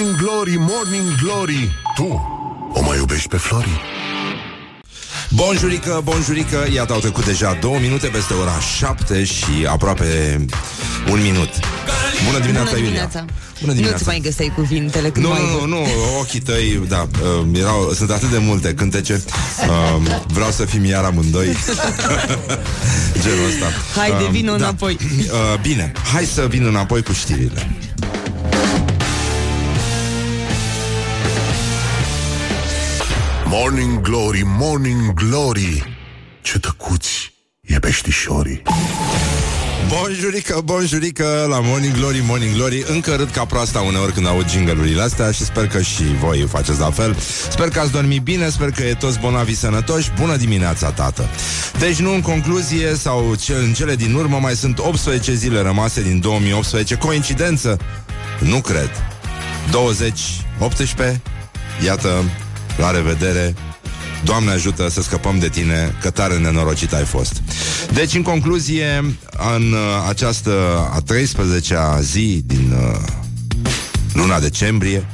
Morning Glory, Morning Glory Tu o mai iubești pe Flori? Bonjurică, bonjurică, iată au trecut deja două minute peste ora șapte și aproape un minut. Bună dimineața, Bună Iulia. dimineața. Bună dimineața. Nu-ți mai găseai cuvintele când Nu, mai nu, nu, nu, ochii tăi, da, uh, erau, sunt atât de multe cântece. Uh, vreau să fim iar amândoi. Genul ăsta. Haide, Uh, vină înapoi. Uh, bine, hai să vin înapoi cu știrile. Morning Glory, Morning Glory. Ce tăcuți e peștișorii Bonjurică, bonjurică la Morning Glory, Morning Glory. Încă râd ca proasta uneori când aud jingle astea Și sper că și voi faceți la fel. Sper că ați dormit bine, sper că e toți bonavi sănătoși. Bună dimineața, tată! Deci nu în concluzie sau ce, în cele din urmă Mai sunt 18 zile rămase din 2018 Coincidență? Nu cred. 20, 18 Iată, la revedere. Doamne ajută să scăpăm de tine Că tare nenorocit ai fost. Deci în concluzie În uh, această a 13-a zi Din uh, luna decembrie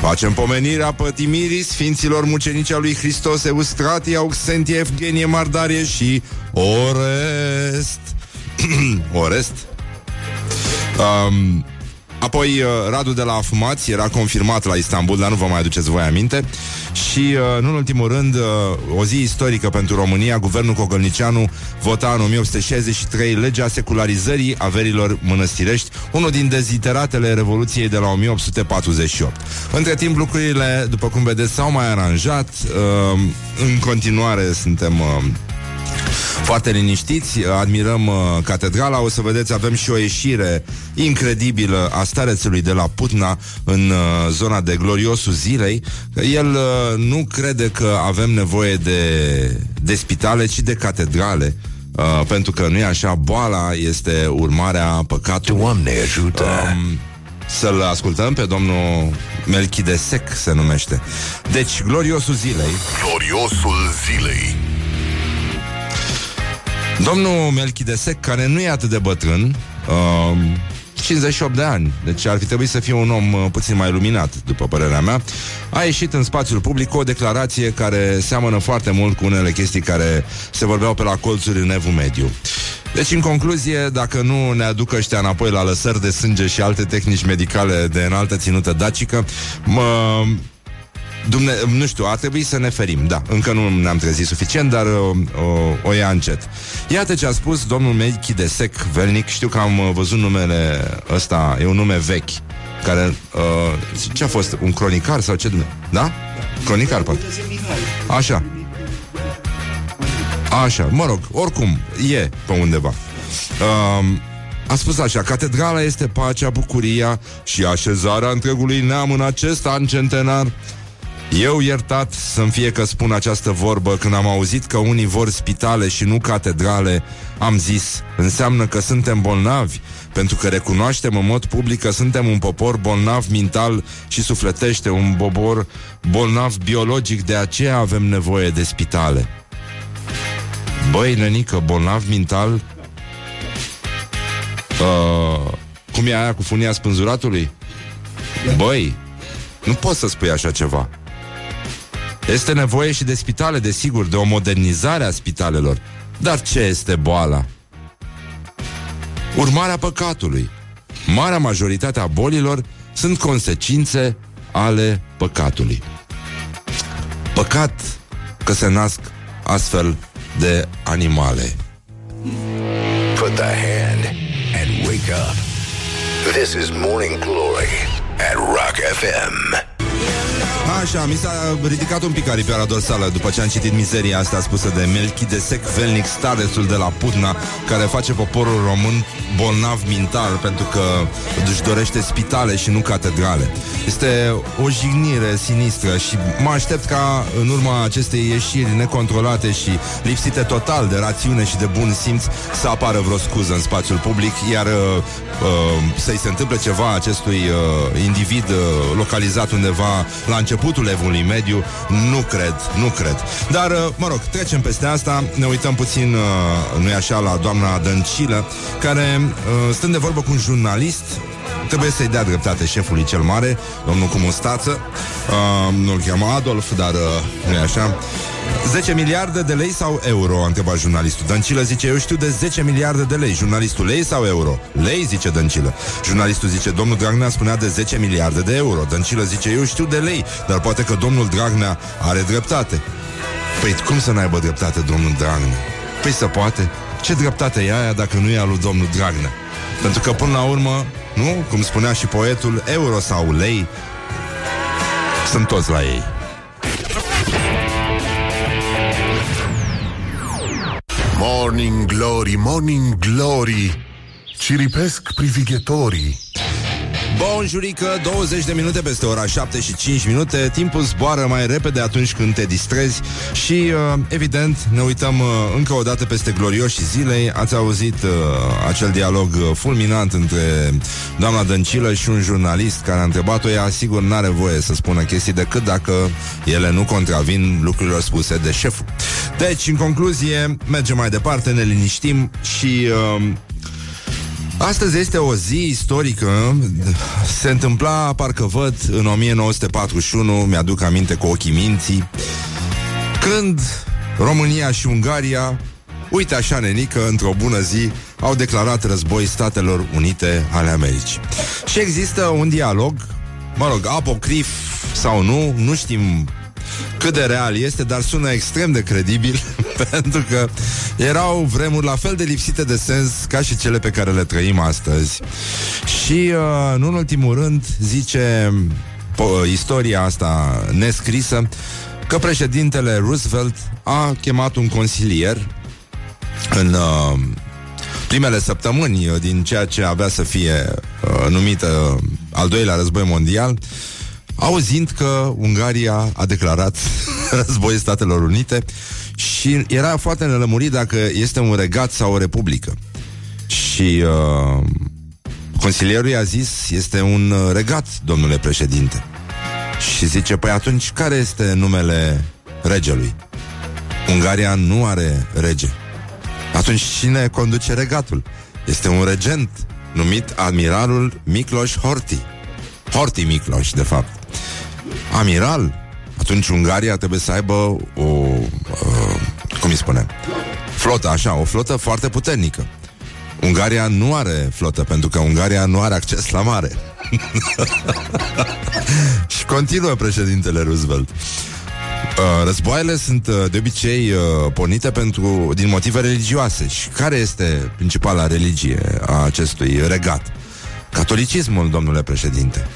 Facem pomenirea pătimirii Sfinților mucenici al lui Hristos Eustratie, Auxentie, Evgenie, Mardarie și Orest. Orest. Um, Apoi uh, Radu de la Afumați era confirmat la Istanbul, dar nu vă mai aduceți voi aminte. Și, uh, nu în ultimul rând, uh, o zi istorică pentru România, guvernul Cogălnicianu vota în 1863 legea secularizării averilor mănăstirești, unul din deziteratele Revoluției de la 1848. Între timp, lucrurile, după cum vedeți, s-au mai aranjat. Uh, în continuare suntem... Uh, foarte liniștiți, admirăm uh, catedrala, o să vedeți, avem și o ieșire incredibilă a starețului de la Putna în uh, zona de gloriosul zilei. El uh, nu crede că avem nevoie de, de spitale, ci de catedrale. Uh, pentru că nu e așa, boala este urmarea păcatului. Doamne ajută Um, să-l ascultăm pe domnul Melchidesec se numește. Deci, gloriosul zilei Gloriosul zilei Domnul Melchidesec, care nu e atât de bătrân, uh, 58 de ani, deci ar fi trebuit să fie un om uh, puțin mai luminat, după părerea mea, a ieșit în spațiul public cu o declarație care seamănă foarte mult cu unele chestii care se vorbeau pe la colțuri în evul mediu. Deci, în concluzie, dacă nu ne aduc ăștia înapoi la lăsări de sânge și alte tehnici medicale de înaltă ținută dacică, mă, Dumne, nu știu, ar trebui să ne ferim, da. Încă nu ne-am trezit suficient, dar o, o, o ia încet. Iată ce a spus domnul Melchidesec Velnic. Știu că am uh, văzut numele ăsta, e un nume vechi. Care, uh, ce a fost? Un cronicar sau ce dumne? Da? Cronicar, poate. Așa. Așa, mă rog, oricum, e pe undeva. Uh, a spus așa, catedrala este pacea, bucuria și așezarea întregului neam în acest an centenar. Eu iertat să-mi fie că spun această vorbă Când am auzit că unii vor spitale și nu catedrale Am zis, înseamnă că suntem bolnavi Pentru că recunoaștem în mod public că suntem un popor bolnav mental și sufletește Un popor bolnav biologic De aceea avem nevoie de spitale. Băi, nenică, bolnav mental? Uh, Cum e aia cu funia spânzuratului? Băi, nu poți să spui așa ceva este nevoie și de spitale, desigur, de o modernizare a spitalelor. Dar ce este boala? Urmarea păcatului. Marea majoritate a bolilor sunt consecințe ale păcatului. Păcat că se nasc astfel de animale. Put the hand and wake up This is Morning Glory at Rock FM Așa, mi s-a ridicat un pic aripioara dorsală după ce am citit mizeria asta spusă de Melchidesec Velnic, starețul de la Putna, care face poporul român bolnav mental pentru că își dorește spitale și nu catedrale. Este o jignire sinistră și mă aștept ca în urma acestei ieșiri necontrolate și lipsite total de rațiune și de bun simț să apară vreo scuză în spațiul public, iar uh, uh, să-i se întâmple ceva acestui uh, individ uh, localizat undeva la începutul evului mediu, nu cred, nu cred. Dar, uh, mă rog, trecem peste asta, ne uităm puțin, uh, nu-i așa, la doamna Dăncilă, care, uh, stând de vorbă cu un jurnalist, trebuie să-i dea dreptate șefului cel mare, domnul cu mustață. Uh, nu-l cheamă Adolf, dar uh, nu e așa. 10 miliarde de lei sau euro? A întrebat jurnalistul. Dăncilă zice, eu știu de 10 miliarde de lei. Jurnalistul, lei sau euro? Lei, zice Dăncilă. Jurnalistul zice, domnul Dragnea spunea de 10 miliarde de euro. Dăncilă zice, eu știu de lei, dar poate că domnul Dragnea are dreptate. Păi cum să n-aibă dreptate domnul Dragnea? Păi să poate. Ce dreptate e aia dacă nu e a lui domnul Dragnea? Pentru că până la urmă, nu? Cum spunea și poetul, euro sau lei, sunt toți la ei. Morning Glory, Morning Glory. Ciripesc privighetorii Bonjurică, 20 de minute peste ora 7 și 5 minute. Timpul zboară mai repede atunci când te distrezi Și, uh, evident, ne uităm uh, încă o dată peste glorioșii zilei. Ați auzit uh, acel dialog uh, fulminant între doamna Dăncilă și un jurnalist Care a întrebat-o, ea sigur n-are voie să spună chestii Decât dacă ele nu contravin lucrurilor spuse de șeful Deci, în concluzie, mergem mai departe, ne liniștim și... Uh, Astăzi este o zi istorică. Se întâmpla, parcă văd, în 1941 Mi-aduc aminte cu ochii minții Când România și Ungaria Uite așa, nenică, într-o bună zi Au declarat război Statelor Unite ale Americii. Și există un dialog Mă rog, apocrif sau nu Nu știm cât de real este, dar sună extrem de credibil, pentru că erau vremuri la fel de lipsite de sens ca și cele pe care le trăim astăzi. Și, uh, nu în ultimul rând, zice po- istoria asta nescrisă, că președintele Roosevelt a chemat un consilier în uh, primele săptămâni din ceea ce avea să fie uh, numită al doilea război mondial, auzind că Ungaria a declarat război Statelor Unite și era foarte nelămurit dacă este un regat sau o republică. Și uh, consilierul i-a zis, este un regat, domnule președinte. Și zice, păi atunci care este numele regelui? Ungaria nu are rege. Atunci cine conduce regatul? Este un regent numit admiralul Miklos Horti. Horti Miklos, de fapt amiral, atunci Ungaria trebuie să aibă o, uh, cum îi spune, flotă, așa, o flotă foarte puternică. Ungaria nu are flotă, pentru că Ungaria nu are acces la mare. și continuă președintele Roosevelt. Uh, războaiele sunt uh, de obicei uh, pornite pentru, din motive religioase. Și care este principala religie a acestui regat? Catolicismul, domnule președinte.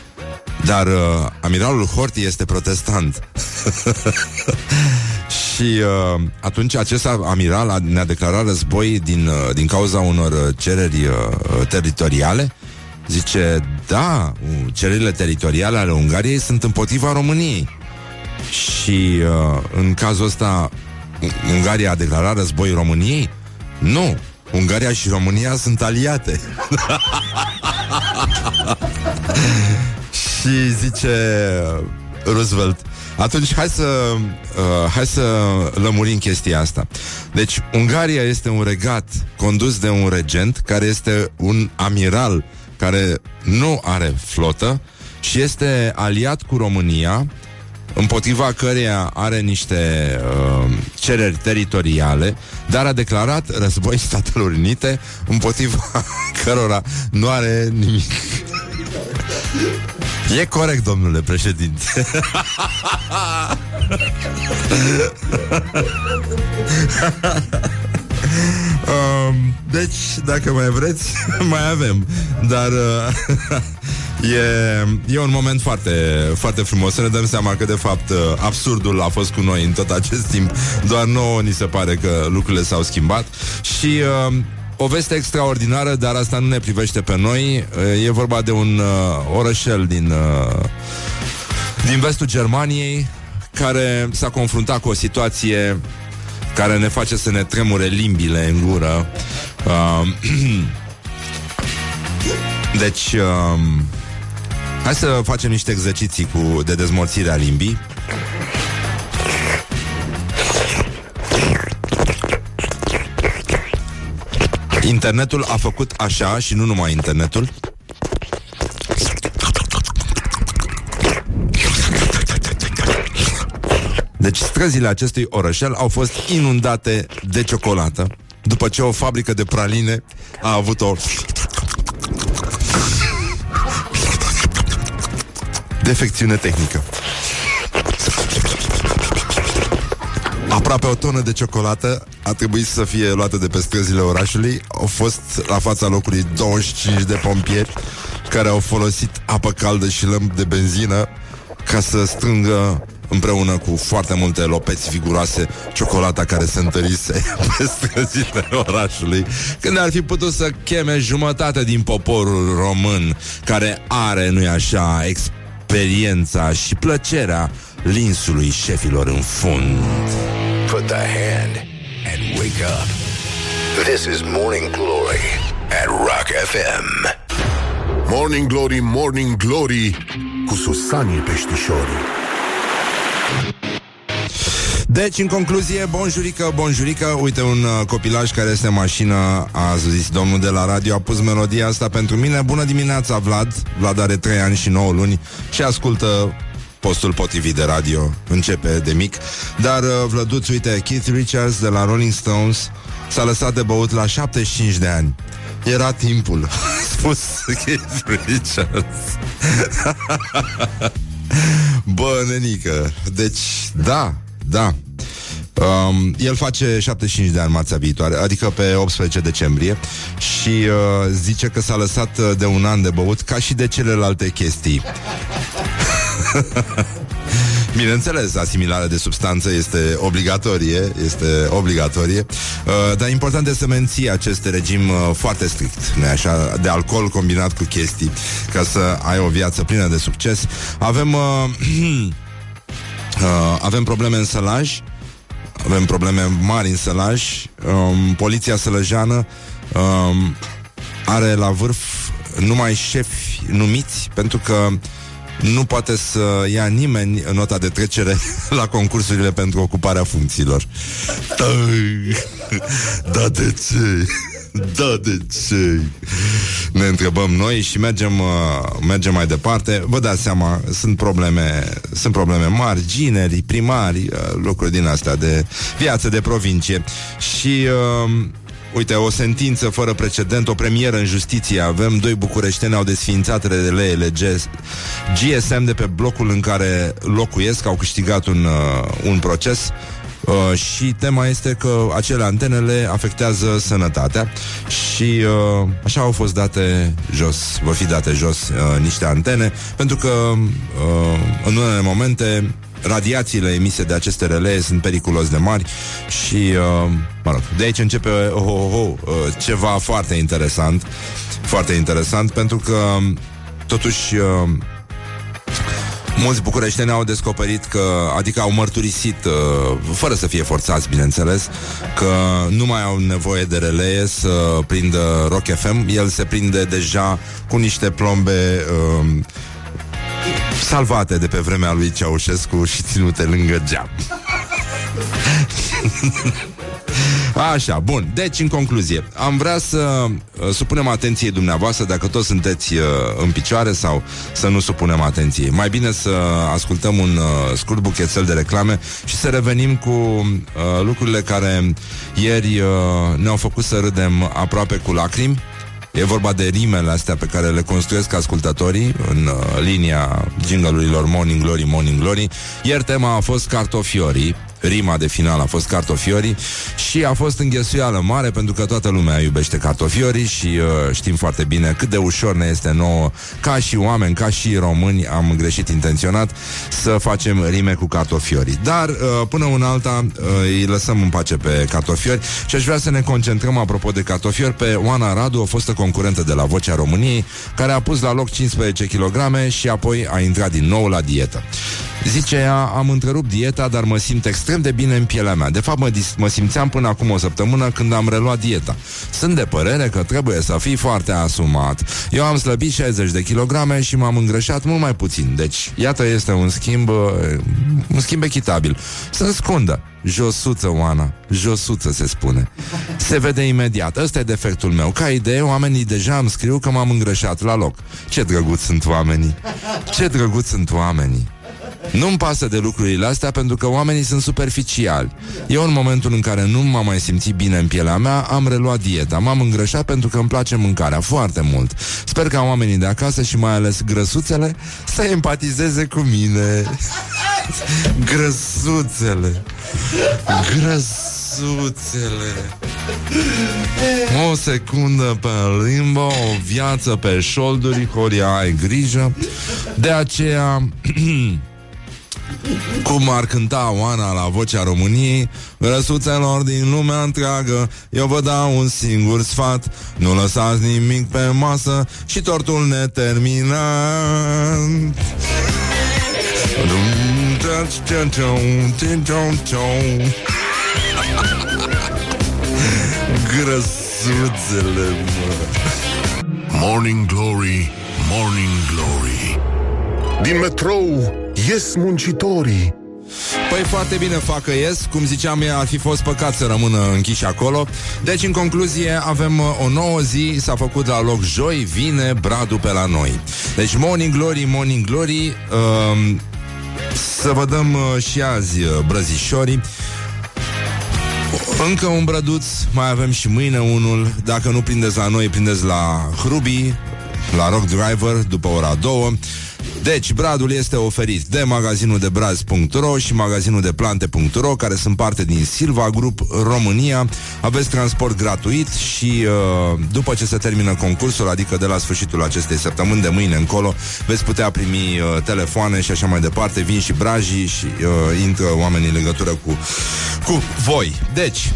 Dar uh, amiralul Horti este protestant. și uh, atunci acest amiral a, ne-a declarat război din, uh, din cauza unor uh, cereri uh, teritoriale. Zice, da, cererile teritoriale ale Ungariei sunt împotriva României. Și uh, în cazul ăsta Ungaria a declarat război României? Nu, Ungaria și România sunt aliate. și zice Roosevelt, atunci hai să, uh, hai să lămurim chestia asta. Deci, Ungaria este un regat condus de un regent care este un amiral care nu are flotă și este aliat cu România împotriva căreia are niște uh, cereri teritoriale, dar a declarat război Statelor Unite împotriva cărora nu are nimic. E corect, domnule președinte. um, deci, dacă mai vreți, mai avem. Dar uh, e, e un moment foarte, foarte frumos. Să ne dăm seama că, de fapt, uh, absurdul a fost cu noi în tot acest timp. Doar nouă ni se pare că lucrurile s-au schimbat. Și... Uh, o veste extraordinară, dar asta nu ne privește pe noi. E vorba de un uh, orășel din, uh, din vestul Germaniei care s-a confruntat cu o situație care ne face să ne tremure limbile în gură. Uh, deci, uh, hai să facem niște exerciții cu, de dezmorțire a limbii. Internetul a făcut așa și nu numai internetul. Deci străzile acestui orășel au fost inundate de ciocolată după ce o fabrică de praline a avut o defecțiune tehnică. Aproape o tonă de ciocolată a trebuit să fie luată de pe străzile orașului. Au fost la fața locului 25 de pompieri care au folosit apă caldă și lămpi de benzină ca să strângă împreună cu foarte multe lopeți viguroase ciocolata care se întărise pe străzile orașului, când ar fi putut să cheme jumătate din poporul român care are, nu-i așa, experiența și plăcerea linsului șefilor în fund. Put the hand and wake up. This is Morning Glory at Rock FM. Morning Glory, Morning Glory Cu Susanii Peștișorii Deci, în concluzie, bonjurică, bonjurică Uite, un uh, copilaj care este în mașină A zis domnul de la radio A pus melodia asta pentru mine Bună dimineața, Vlad Vlad are 3 ani și 9 luni Și ascultă postul potrivit de radio Începe de mic Dar, uh, Vlăduț, uite, Keith Richards de la Rolling Stones S-a lăsat de băut la 75 de ani. Era timpul Spus Keith Richards. Bă, nenică Deci, da, da. Um, el face 75 de ani marțea viitoare, adică pe 18 decembrie și uh, zice că s-a lăsat uh, de un an de băut ca și de celelalte chestii. Bineînțeles, asimilarea de substanță este obligatorie, este obligatorie, uh, dar important este să menții acest regim uh, foarte strict, nu așa, de alcool combinat cu chestii, ca să ai o viață plină de succes. Avem uh, uh, avem probleme în sălaj, avem probleme mari în sălaj. Um, poliția sălăjeană um, are la vârf numai șefi numiți, pentru că nu poate să ia nimeni nota de trecere la concursurile pentru ocuparea funcțiilor. Da, de ce? Da, de ce? Ne întrebăm noi și mergem, uh, mergem mai departe. Vă dați seama, sunt probleme, sunt probleme mari, gineri, primari, uh, lucruri din astea de viață de provincie. Și uh, Uite, o sentință fără precedent, o premieră în justiție. Avem doi bucureșteni au desființat relele GSM de pe blocul în care locuiesc, au câștigat un, uh, un proces Uh, și tema este că acele antene le afectează sănătatea și uh, așa au fost date jos, vor fi date jos uh, niște antene, pentru că uh, în unele momente radiațiile emise de aceste relee sunt periculos de mari și, uh, mă rog, de aici începe oh, oh, oh, uh, ceva foarte interesant, foarte interesant, pentru că totuși uh, Mulți bucureșteni au descoperit că, adică au mărturisit, uh, fără să fie forțați, bineînțeles, că nu mai au nevoie de relee să prindă Rock FM. El se prinde deja cu niște plombe uh, salvate de pe vremea lui Ceaușescu și ținute lângă geam. Așa, bun. Deci, în concluzie, am vrea să uh, supunem atenție dumneavoastră dacă toți sunteți uh, în picioare sau să nu supunem atenție. Mai bine să ascultăm un uh, scurt buchețel de reclame și să revenim cu uh, lucrurile care ieri uh, ne-au făcut să râdem aproape cu lacrimi. E vorba de rimele astea pe care le construiesc ascultătorii în uh, linia jingle Morning Glory, Morning Glory. Ieri tema a fost cartofiorii rima de final a fost cartofiorii și a fost înghesuială mare pentru că toată lumea iubește cartofiorii și uh, știm foarte bine cât de ușor ne este nouă, ca și oameni, ca și români, am greșit intenționat să facem rime cu cartofiorii. Dar uh, până în alta uh, îi lăsăm în pace pe cartofiori și aș vrea să ne concentrăm apropo de cartofiori pe Oana Radu, o fostă concurentă de la Vocea României, care a pus la loc 15 kg și apoi a intrat din nou la dietă. Zice ea, am întrerupt dieta, dar mă simt extrem de bine în pielea mea. De fapt, mă, dis- mă simțeam până acum o săptămână când am reluat dieta. Sunt de părere că trebuie să fii foarte asumat. Eu am slăbit 60 de kilograme și m-am îngrășat mult mai puțin. Deci, iată, este un schimb, uh, un schimb echitabil. Să scundă. Josuță, Oana. Josuță se spune. Se vede imediat. Ăsta e defectul meu. Ca idee, oamenii deja îmi scriu că m-am îngrășat la loc. Ce drăguț sunt oamenii. Ce drăguț sunt oamenii. Nu-mi pasă de lucrurile astea pentru că oamenii sunt superficiali. Eu în momentul în care nu m-am mai simțit bine în pielea mea, am reluat dieta. M-am îngrășat pentru că îmi place mâncarea foarte mult. Sper ca oamenii de acasă și mai ales grăsuțele să empatizeze cu mine. grăsuțele. Grăsuțele. O secundă pe limbă, o viață pe șolduri, Horia, ai grijă. De aceea... Cum ar cânta Oana la vocea României Răsuțelor din lumea întreagă Eu vă dau un singur sfat. Nu lăsați nimic pe masă Și tortul neterminat. Grăsuțele, mă. Morning Glory, Morning Glory. Din metrou ies muncitorii. Păi foarte bine facă ies. Cum ziceam, ar fi fost păcat să rămână închiși acolo. Deci, în concluzie, avem uh, o nouă zi. S-a făcut la loc joi, vine Bradu pe la noi. Deci, Morning Glory, Morning Glory. Uh, Să vă dăm uh, și azi uh, brăzișorii. Încă un brăduț, mai avem și mâine unul. Dacă nu prindeți la noi, prindeți la Hrubi La Rock Driver, după ora 2 deci, bradul este oferit de magazinul de braz.ro și magazinul de plante.ro, care sunt parte din Silva Group România. Aveți transport gratuit și uh, după ce se termină concursul, adică de la sfârșitul acestei săptămâni, de mâine încolo, veți putea primi uh, telefoane și așa mai departe. Vin și brajii și uh, intră oamenii în legătură cu, cu voi. Deci,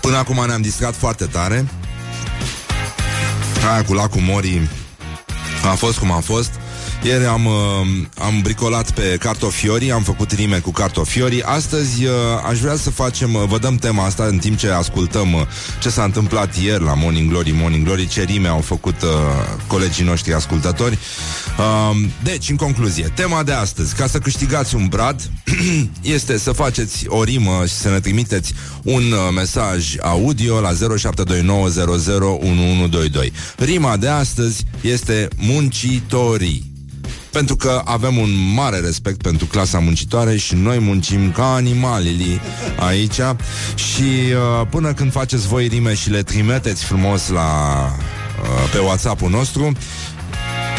până acum ne-am distrat foarte tare. Aia cu lacul Morii a fost cum a fost. Ieri am, uh, am bricolat pe cartofiori, am făcut rime cu cartofiori. Astăzi uh, aș vrea să facem, uh, vă dăm tema asta în timp ce ascultăm uh, ce s-a întâmplat ieri la Morning Glory, Morning Glory, ce rime au făcut uh, colegii noștri ascultători. Uh, deci, în concluzie, tema de astăzi, ca să câștigați un brad, este să faceți o rimă și să ne trimiteți un uh, mesaj audio la 0729001122. Rima de astăzi este muncitorii pentru că avem un mare respect pentru clasa muncitoare și noi muncim ca animalii aici și uh, până când faceți voi rime și le trimiteți frumos la uh, pe WhatsApp-ul nostru,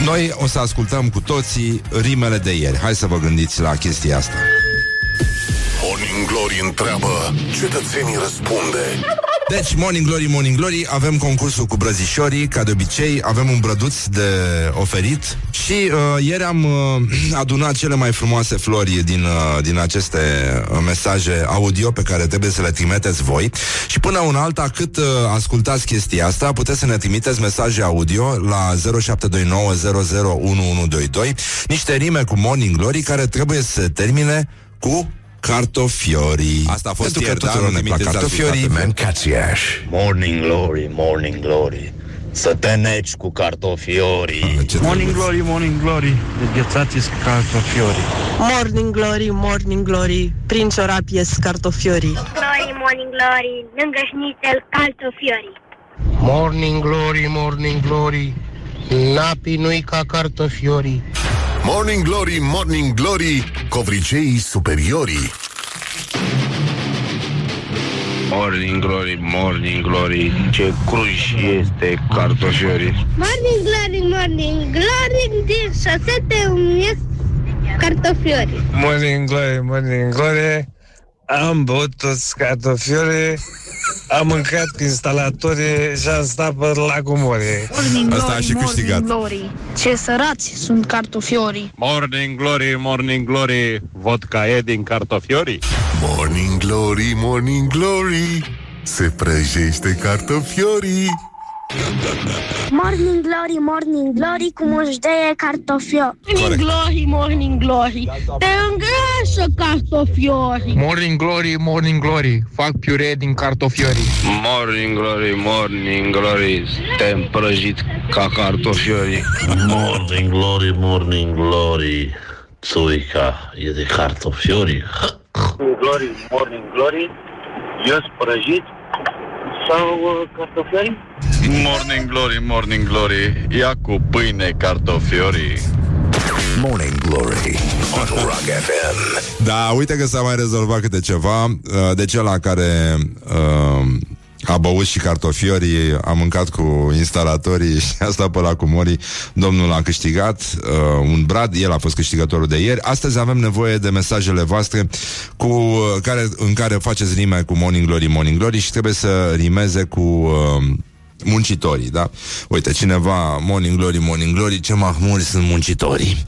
noi o să ascultăm cu toții rimele de ieri. Hai să vă gândiți la chestia asta. Morning Glory întreabă Cetățenii răspunde Deci, Morning Glory, Morning Glory, avem concursul cu brăzișorii, ca de obicei, avem un brăduț de oferit. Și uh, ieri am uh, adunat cele mai frumoase flori din, uh, din aceste uh, mesaje audio pe care trebuie să le trimiteți voi. Și până un alta, cât uh, ascultați chestia asta, puteți să ne trimiteți mesaje audio la 0729001122 niște rime cu Morning Glory care trebuie să se termine cu cartofiorii. Asta a fost Pentru că ieri, da? tuturor Nu ne ne plac trimiteți cartofiorii. Mancațiaș Morning glory, morning glory Să te neci cu cartofiorii Ce Morning drăguț. glory, morning glory Deghețați cartofiorii Morning glory, morning glory, prinț ciorap ies cartofiorii. Glory, morning glory, lângă șnițel caltofiorii. Morning glory, morning glory Napi nu-i ca cartofiorii Morning Glory, Morning Glory Covriceii superiorii Morning Glory, Morning Glory, ce cruj este cartofiorii. Morning glory, morning glory, din șosete îmi ies cartofiorii. Morning glory, morning glory Am băut toți cartofiorii Am mâncat cu instalatorii Și am stat pe lacul Morii Morning Asta a și câștigat. glory, ce sărați sunt cartofiorii. Morning Glory, Morning Glory, vodka e din cartofiorii. Morning Glory, Morning Glory Se prăjește cartofiorii Morning glory, morning glory, cu mușdeie cartofiori. Corect. glory, morning glory, te îngrașă cartofiorii. Morning glory, morning glory Fac piure din cartofiorii Morning Glory, Morning Glory, suntem prăjiți ca cartofiorii. Morning glory, morning glory Țuica e de cartofiori Glory, morning glory Eu prăjit sau uh, cartofiori? Morning Glory, Morning Glory, ia cu pâine cartofiorii. Morning Glory on Rock FM. Da, uite că s-a mai rezolvat câte ceva. Uh, Deci ăla care uh, a băut și cartofiorii, a mâncat cu instalatorii și a stat pe la cu morii. Domnul a câștigat uh, un brad, el a fost câștigătorul de ieri. Astăzi avem nevoie de mesajele voastre cu, uh, care, în care faceți rime cu Morning Glory, Morning Glory și trebuie să rimeze cu... Uh, muncitorii, da? Uite, cineva, Morning Glory, Morning Glory, ce mahmuri sunt muncitorii.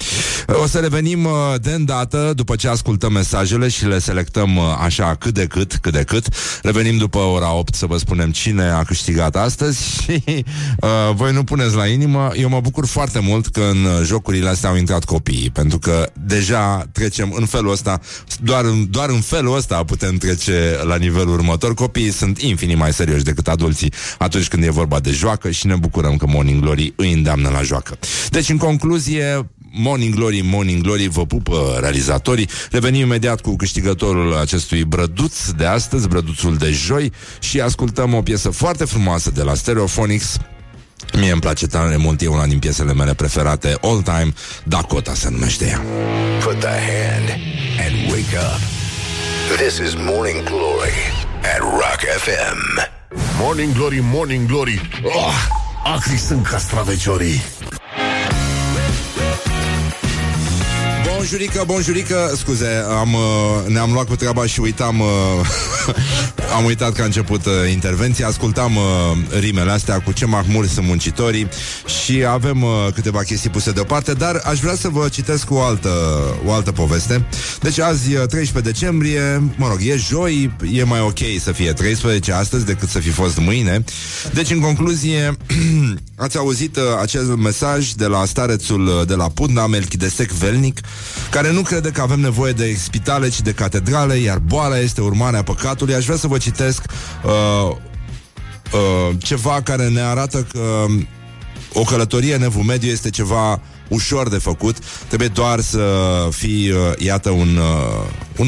O să revenim uh, de îndată, după ce ascultăm mesajele și le selectăm uh, așa cât de cât, cât de cât. Revenim după ora 8 să vă spunem cine a câștigat astăzi și uh, voi nu puneți la inimă. Eu mă bucur foarte mult că în uh, jocurile astea au intrat copiii, pentru că deja trecem în felul ăsta, doar, doar în felul ăsta putem trece la nivelul următor. Copiii sunt infinit mai serioși decât adulții atunci când e vorba de joacă și ne bucurăm că Morning Glory îi îndeamnă la joacă. Deci, în concluzie, Morning Glory, Morning Glory, vă pupă realizatorii. Revenim imediat cu câștigătorul acestui brăduț de astăzi, brăduțul de joi și ascultăm o piesă foarte frumoasă de la Stereophonics. Mie îmi place tare mult, e una din piesele mele preferate, All Time, Dakota se numește ea. Put the hand and wake up. This is Morning Glory at Rock FM. Morning Glory, Morning Glory. Oh, Acri sunt castraveciorii Bonjurică, bonjurică. Scuze, am, uh, ne-am luat cu treaba și uitam uh, Am uitat că a început uh, intervenția. Ascultam uh, rimele astea cu ce mahmuri sunt muncitorii Și avem uh, câteva chestii puse deoparte Dar aș vrea să vă citesc o altă, o altă poveste. Deci azi, uh, 13 decembrie Mă rog, e joi E mai ok să fie 13 astăzi Decât să fi fost mâine. Deci, în concluzie Ați auzit uh, acel mesaj de la starețul uh, de la Putna, Melchidesec Velnic, care nu crede că avem nevoie de spitale, ci de catedrale, iar boala este urmarea păcatului. Aș vrea să vă citesc uh, uh, ceva care ne arată că o călătorie în evul mediu este ceva ușor de făcut. Trebuie doar să fii, uh, iată, un, uh, un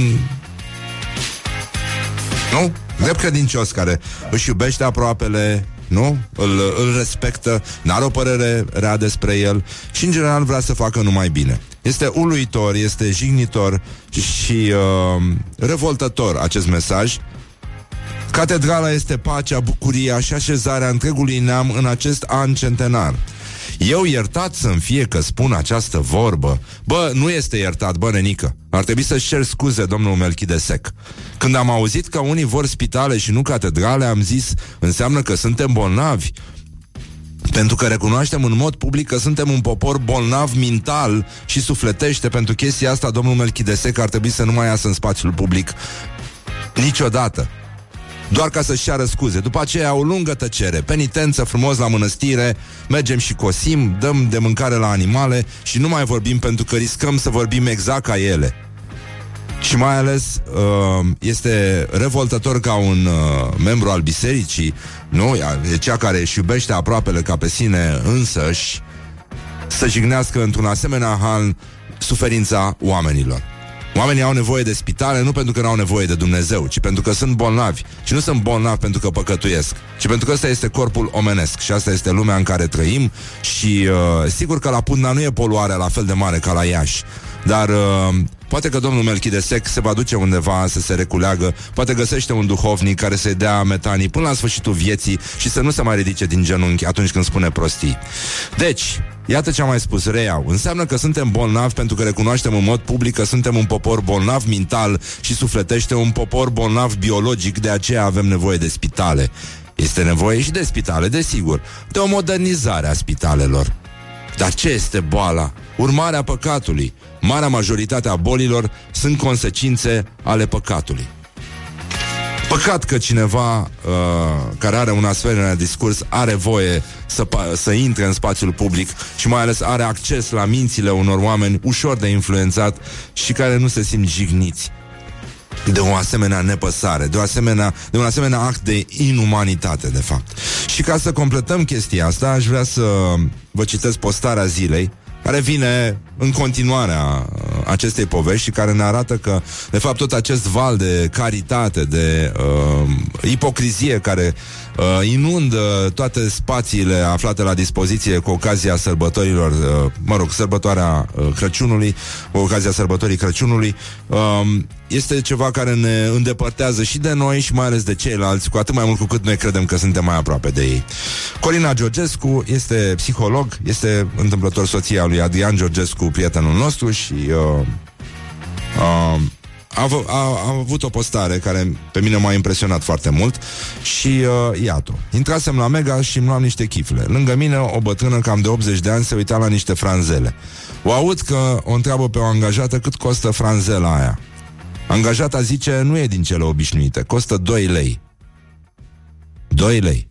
nu? Drept credincios care își iubește aproapele, nu? Îl, îl respectă, n-are o părere rea despre el și, în general, vrea să facă numai bine. Este uluitor, este jignitor și uh, revoltător acest mesaj. Catedrala este pacea, bucuria și așezarea întregului neam în acest an centenar. Eu iertat să-mi fie că spun această vorbă. Bă, nu este iertat, bă, nenică. Ar trebui să-și cer scuze, domnul Melchidesec. Când am auzit că unii vor spitale și nu catedrale, am zis, înseamnă că suntem bolnavi. Pentru că recunoaștem în mod public că suntem un popor bolnav mental și sufletește. Pentru chestia asta, domnul Melchidesec ar trebui să nu mai iasă în spațiul public niciodată doar ca să-și ceară scuze. După aceea o lungă tăcere, penitență frumos la mănăstire, mergem și cosim, dăm de mâncare la animale și nu mai vorbim pentru că riscăm să vorbim exact ca ele. Și mai ales uh, este revoltător ca un uh, membru al bisericii, nu? E cea care își iubește aproapele ca pe sine însăși, să jignească într-un asemenea hal suferința oamenilor. Oamenii au nevoie de spitale nu pentru că nu au nevoie de Dumnezeu, ci pentru că sunt bolnavi. Și nu sunt bolnavi pentru că păcătuiesc, ci pentru că ăsta este corpul omenesc și asta este lumea în care trăim și uh, sigur că la Putna nu e poluarea la fel de mare ca la Iași. Dar uh, poate că domnul Melchidesec se va duce undeva să se reculeagă, poate găsește un duhovnic care să-i dea metanii până la sfârșitul vieții și să nu se mai ridice din genunchi atunci când spune prostii. Deci, Iată ce am mai spus, reiau. Înseamnă că suntem bolnavi pentru că recunoaștem în mod public că suntem un popor bolnav mental și sufletește, un popor bolnav biologic, de aceea avem nevoie de spitale. Este nevoie și de spitale, desigur, de o modernizare a spitalelor. Dar ce este boala? Urmarea păcatului. Marea majoritate a bolilor sunt consecințe ale păcatului. Păcat că cineva uh, care are un asemenea discurs are voie să, pa- să intre în spațiul public și mai ales are acces la mințile unor oameni ușor de influențat și care nu se simt jigniți de o asemenea nepăsare, de, o asemenea, de un asemenea act de inumanitate, de fapt. Și ca să completăm chestia asta, aș vrea să vă citesc postarea zilei, care vine în continuarea acestei povești și care ne arată că, de fapt, tot acest val de caritate, de uh, ipocrizie care uh, inundă toate spațiile aflate la dispoziție cu ocazia sărbătorilor, uh, mă rog, sărbătoarea uh, Crăciunului, cu ocazia sărbătorii Crăciunului, uh, este ceva care ne îndepărtează și de noi și mai ales de ceilalți, cu atât mai mult cu cât noi credem că suntem mai aproape de ei. Corina Georgescu este psiholog, este întâmplător soția lui Adrian Georgescu, prietenul nostru și uh, uh, a, av- a, a avut o postare care pe mine m-a impresionat foarte mult și uh, iată. Intrasem la Mega și îmi luam niște chifle. Lângă mine o bătrână cam de 80 de ani se uita la niște franzele. O aud că o întreabă pe o angajată cât costă franzela aia. Angajata zice, nu e din cele obișnuite, costă 2 lei. 2 lei.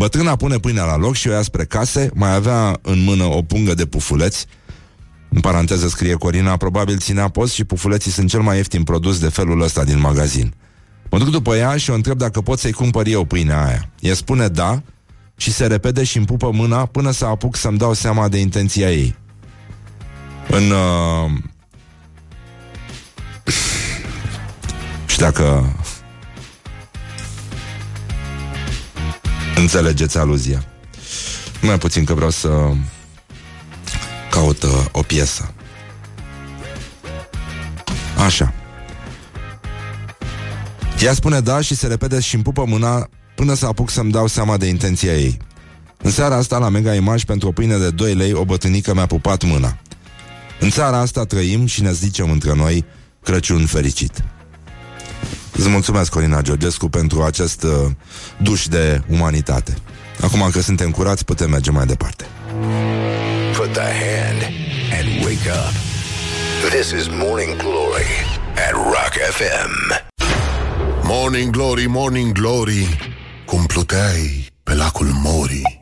Bătrâna pune pâinea la loc și o ia spre case, mai avea în mână o pungă de pufuleți, în paranteză scrie Corina, probabil ținea post și pufuleții sunt cel mai ieftin produs de felul ăsta din magazin. Mă duc după ea și o întreb dacă pot să-i cumpăr eu pâinea aia. Ea spune da și se repede și îmi pupă mâna până să apuc să-mi dau seama de intenția ei. În... Uh... și dacă Înțelegeți aluzia. Mai puțin că vreau să caut uh, o piesă. Așa. Ea spune da și se repede și îmi pupă mâna până să apuc să-mi dau seama de intenția ei. În seara asta, la Mega Image, pentru o pâine de 2 lei, o bătrânică mi-a pupat mâna. În țara asta trăim și ne zicem între noi Crăciun fericit. Îți mulțumesc, Corina Georgescu, pentru acest uh, duș de umanitate. Acum că suntem curați, putem merge mai departe. Put the hand and wake up. This is Morning Glory at Rock FM. Morning Glory, Morning Glory Cum pluteai pe lacul Mori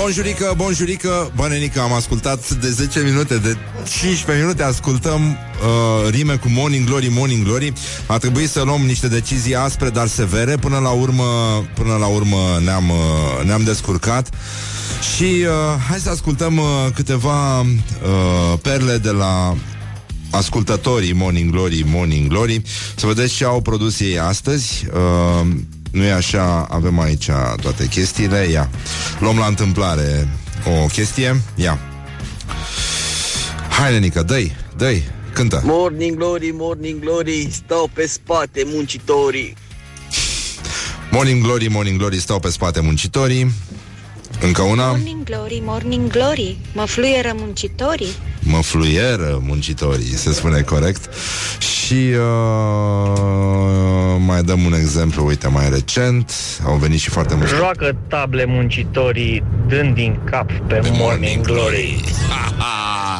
Bonjurică, bonjurică, bănenică, am ascultat de 10 minute, de 15 minute ascultăm uh, rime cu Morning Glory, Morning Glory. A trebuit să luăm niște decizii aspre, dar severe. Până la urmă, până la urmă ne-am, uh, ne-am descurcat. Și uh, hai să ascultăm uh, câteva uh, perle de la ascultătorii Morning Glory, Morning Glory, să vedeți ce au produs ei astăzi. Uh, nu e așa, avem aici toate chestiile, ia. Luăm la întâmplare o chestie, ia. Hai, Lenica, dă-i, dă-i, cântă. Morning Glory, Morning Glory, stau pe spate muncitorii. Morning Glory, Morning Glory, stau pe spate muncitorii. Încă una. Morning Glory, Morning Glory, mă fluieră muncitorii. Mă fluieră muncitorii, se spune corect. Și uh, mai dăm un exemplu, uite, mai recent. Au venit și foarte mulți. Joacă table muncitorii dând din cap pe Morning Glory.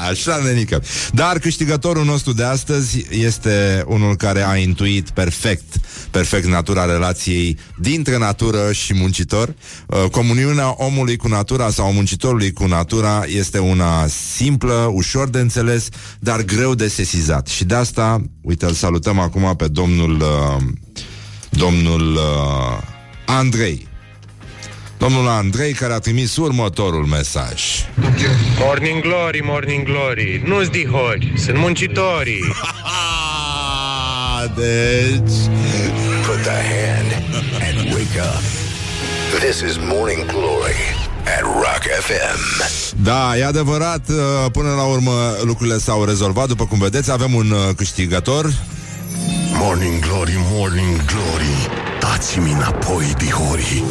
Așa, nenică. Dar câștigătorul nostru de astăzi este unul care a intuit perfect, perfect natura relației dintre natură și muncitor. Uh, Comuniunea omului cu natura sau muncitorului cu natura este una simplă, ușor de înțeles, dar greu de sesizat. Și de asta, uite, îl salutăm acum pe domnul uh, domnul uh, Andrei. Domnul Andrei care a trimis următorul mesaj. Morning Glory, Morning Glory, nu-ți dihori, sunt muncitorii. deci... Put the hand and wake up. This is Morning Glory at Rock FM. Da, e adevărat, uh, până la urmă lucrurile s-au rezolvat, după cum vedeți, avem un uh, câștigător. Morning Glory, Morning Glory Dați-mi înapoi, dihorii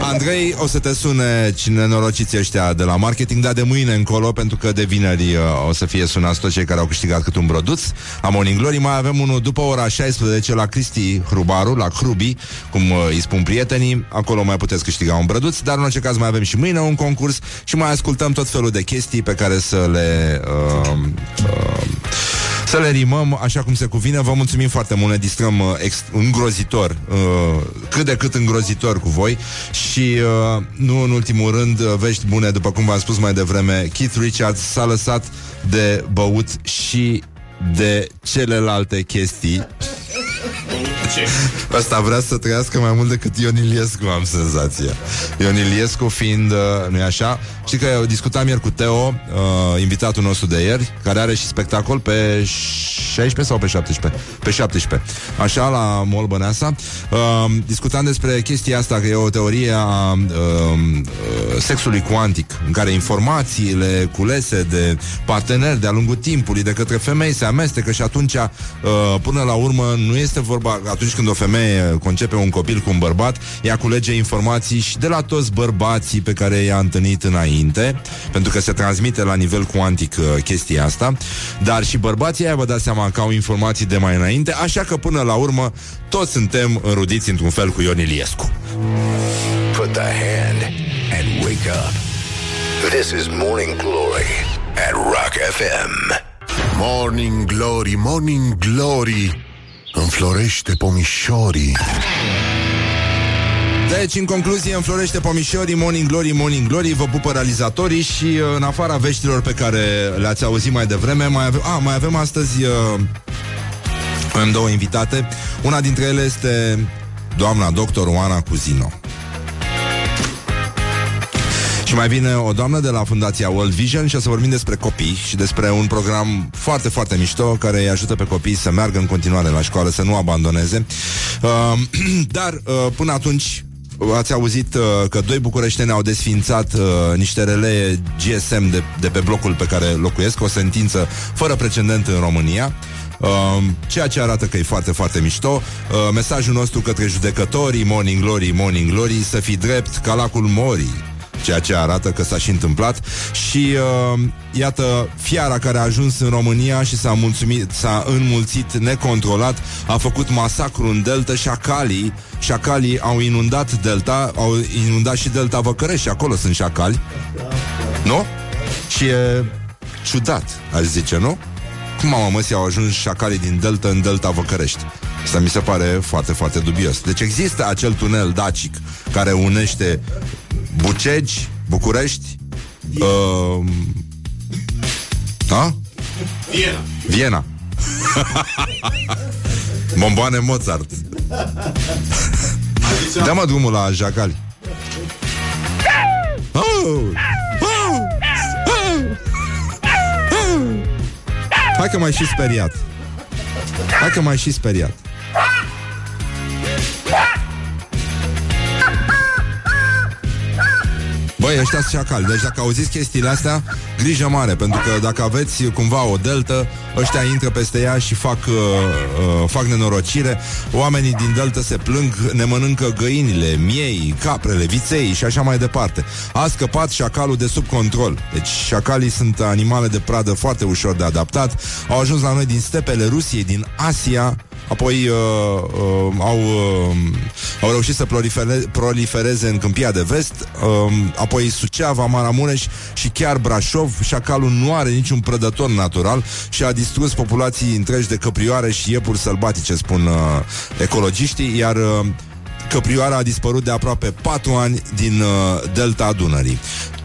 Andrei, o să te sune cine norociți ăștia de la marketing, dar de mâine încolo, pentru că de vineri uh, o să fie sunați toți cei care au câștigat cât un produț la Morning Glory. Mai avem unul după ora 16 la Cristi Hrubaru, la Hrubi, cum uh, îi spun prietenii. Acolo mai puteți câștiga un brăduț, dar în orice caz mai avem și mâine un concurs și mai ascultăm tot felul de chestii pe care să le... Uh, uh, să le rimăm așa cum se cuvine. Vă mulțumim foarte mult, ne distrăm uh, ex- îngrozitor, uh, cât de cât îngrozitor cu voi și uh, nu în ultimul rând uh, vești bune, după cum v-am spus mai devreme, Keith Richards s-a lăsat de băut și de celelalte chestii. Asta vrea să trăiască mai mult decât Ion Iliescu, am senzația. Ion Iliescu fiind, uh, nu-i așa? Știi că eu discutam ieri cu Teo, uh, invitatul nostru de ieri, care are și spectacol pe 16 sau pe 17? Pe 17. Așa, la Mol Băneasa. Uh, discutam despre chestia asta, că e o teorie a uh, uh, sexului cuantic, în care informațiile culese de parteneri de-a lungul timpului, de către femei, se amestecă și atunci, uh, până la urmă, nu este vorba, atunci când o femeie concepe un copil cu un bărbat, ea culege informații și de la toți bărbații pe care i-a întâlnit înainte, pentru că se transmite la nivel cuantic uh, chestia asta, dar și bărbații aia vă dați seama că au informații de mai înainte, așa că până la urmă toți suntem înrudiți într-un fel cu Ion Iliescu. Put the hand and wake up. This is Morning Glory at Rock FM. Morning Glory, Morning Glory Înflorește pomișorii. Deci, în concluzie, înflorește pomișorii Morning Glory, Morning Glory Vă pupă realizatorii și uh, în afara veștilor pe care le-ați auzit mai devreme Mai avem, a, mai avem astăzi uh, Avem două invitate. Una dintre ele este doamna doctor Oana Cuzino și mai vine o doamnă de la Fundația World Vision și o să vorbim despre copii și despre un program foarte, foarte mișto care îi ajută pe copii să meargă în continuare la școală, să nu abandoneze. Uh, dar uh, până atunci Ați auzit uh, că doi bucureșteni au desfințat uh, niște relee GSM de, de pe blocul pe care locuiesc, o sentință fără precedent în România. Uh, ceea ce arată că e foarte, foarte mișto. Uh, mesajul nostru către judecătorii, Morning Glory, Morning Glory, să fii drept ca lacul Morii ceea ce arată că s-a și întâmplat și uh, iată, fiara care a ajuns în România și s-a, mulțumit, s-a înmulțit necontrolat, a făcut masacru în delta, șacalii, șacalii au inundat delta, au inundat și delta Văcărești și acolo sunt șacali, nu? Și e ciudat, aș zice, nu? Cum am mă, au ajuns șacalii din delta în delta Văcărești? Asta mi se pare foarte, foarte dubios. Deci există acel tunel dacic care unește Bucegi, București, uh, da? Viena. Viena. Bomboane Mozart. Dă-mă drumul la Jacali. Oh! Oh! Oh! Hai că m-ai și speriat. Hai că m-ai și speriat. Băi, ăștia sunt șacali Deci dacă auziți chestiile astea, grijă mare Pentru că dacă aveți cumva o deltă Ăștia intră peste ea și fac uh, uh, Fac nenorocire. Oamenii din deltă se plâng Ne mănâncă găinile, miei, caprele, viței Și așa mai departe. A scăpat șacalul de sub control. Deci șacalii sunt animale de pradă Foarte ușor de adaptat. Au ajuns la noi din stepele Rusiei, din Asia Apoi uh, uh, au, uh, au reușit să prolifere, prolifereze în Câmpia de Vest uh, Apoi Suceava, Maramureș și chiar Brașov Șacalul nu are niciun prădător natural Și a distrus populații întregi de căprioare și iepuri sălbatice Spun uh, ecologiștii Iar uh, Căprioara a dispărut de aproape 4 ani din uh, delta Dunării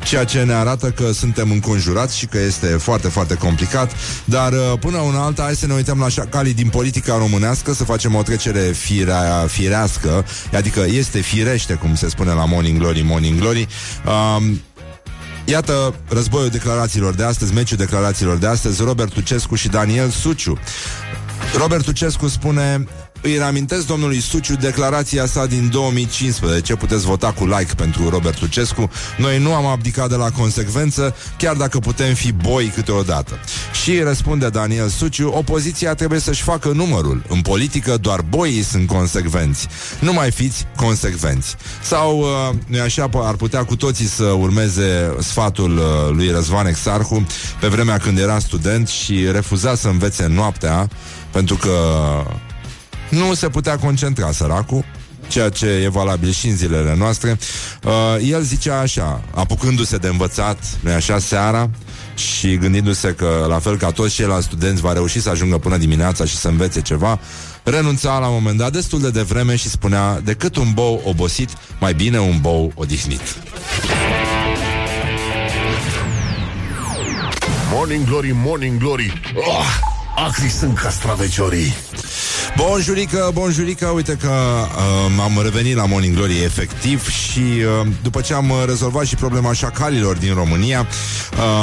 ceea ce ne arată că suntem înconjurați și că este foarte, foarte complicat. Dar uh, până una alta, hai să ne uităm la șacalii din politica românească, să facem o trecere firea, firească, adică este firește, cum se spune la Morning Glory, Morning Glory. Um, Iată războiul declarațiilor de astăzi, meciul declarațiilor de astăzi, Robert Tucescu și Daniel Suciu. Robert Tucescu spune îi reamintesc domnului Suciu declarația sa din 2015. Puteți vota cu like pentru Robert Lucescu. Noi nu am abdicat de la consecvență, chiar dacă putem fi boi câteodată. Și răspunde Daniel Suciu, opoziția trebuie să-și facă numărul. În politică doar boii sunt consecvenți. Nu mai fiți consecvenți. Sau, uh, nu așa, ar putea cu toții să urmeze sfatul uh, lui Răzvan Exarhu pe vremea când era student și refuza să învețe noaptea pentru că nu se putea concentra săracul ceea ce e valabil și în zilele noastre. Uh, el zicea așa, apucându-se de învățat, nu așa, seara, și gândindu-se că, la fel ca toți ceilalți studenți, va reuși să ajungă până dimineața și să învețe ceva, renunța la un moment dat destul de devreme și spunea, decât un bou obosit, mai bine un bou odihnit. Morning Glory, Morning Glory oh, Acri sunt castraveciorii Bonjurică, bonjurică, uite că uh, am revenit la Morning Glory efectiv și uh, după ce am uh, rezolvat și problema șacalilor din România,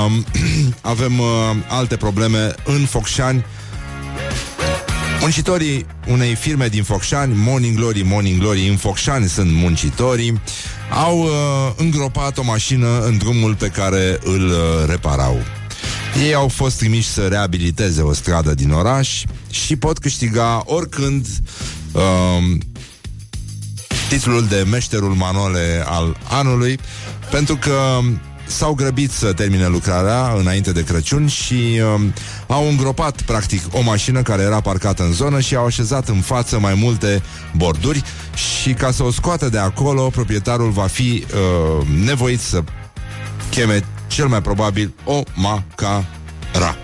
uh, avem uh, alte probleme în Focșani. Muncitorii unei firme din Focșani, Morning Glory, Morning Glory, în Focșani sunt muncitorii, au uh, îngropat o mașină în drumul pe care îl uh, reparau. Ei au fost trimiși să reabiliteze o stradă din oraș și pot câștiga oricând um, titlul de meșterul Manole al anului, pentru că s-au grăbit să termine lucrarea înainte de Crăciun și um, au îngropat practic o mașină care era parcată în zonă și au așezat în față mai multe borduri și ca să o scoată de acolo, proprietarul va fi uh, nevoit să cheme cel mai probabil o macara.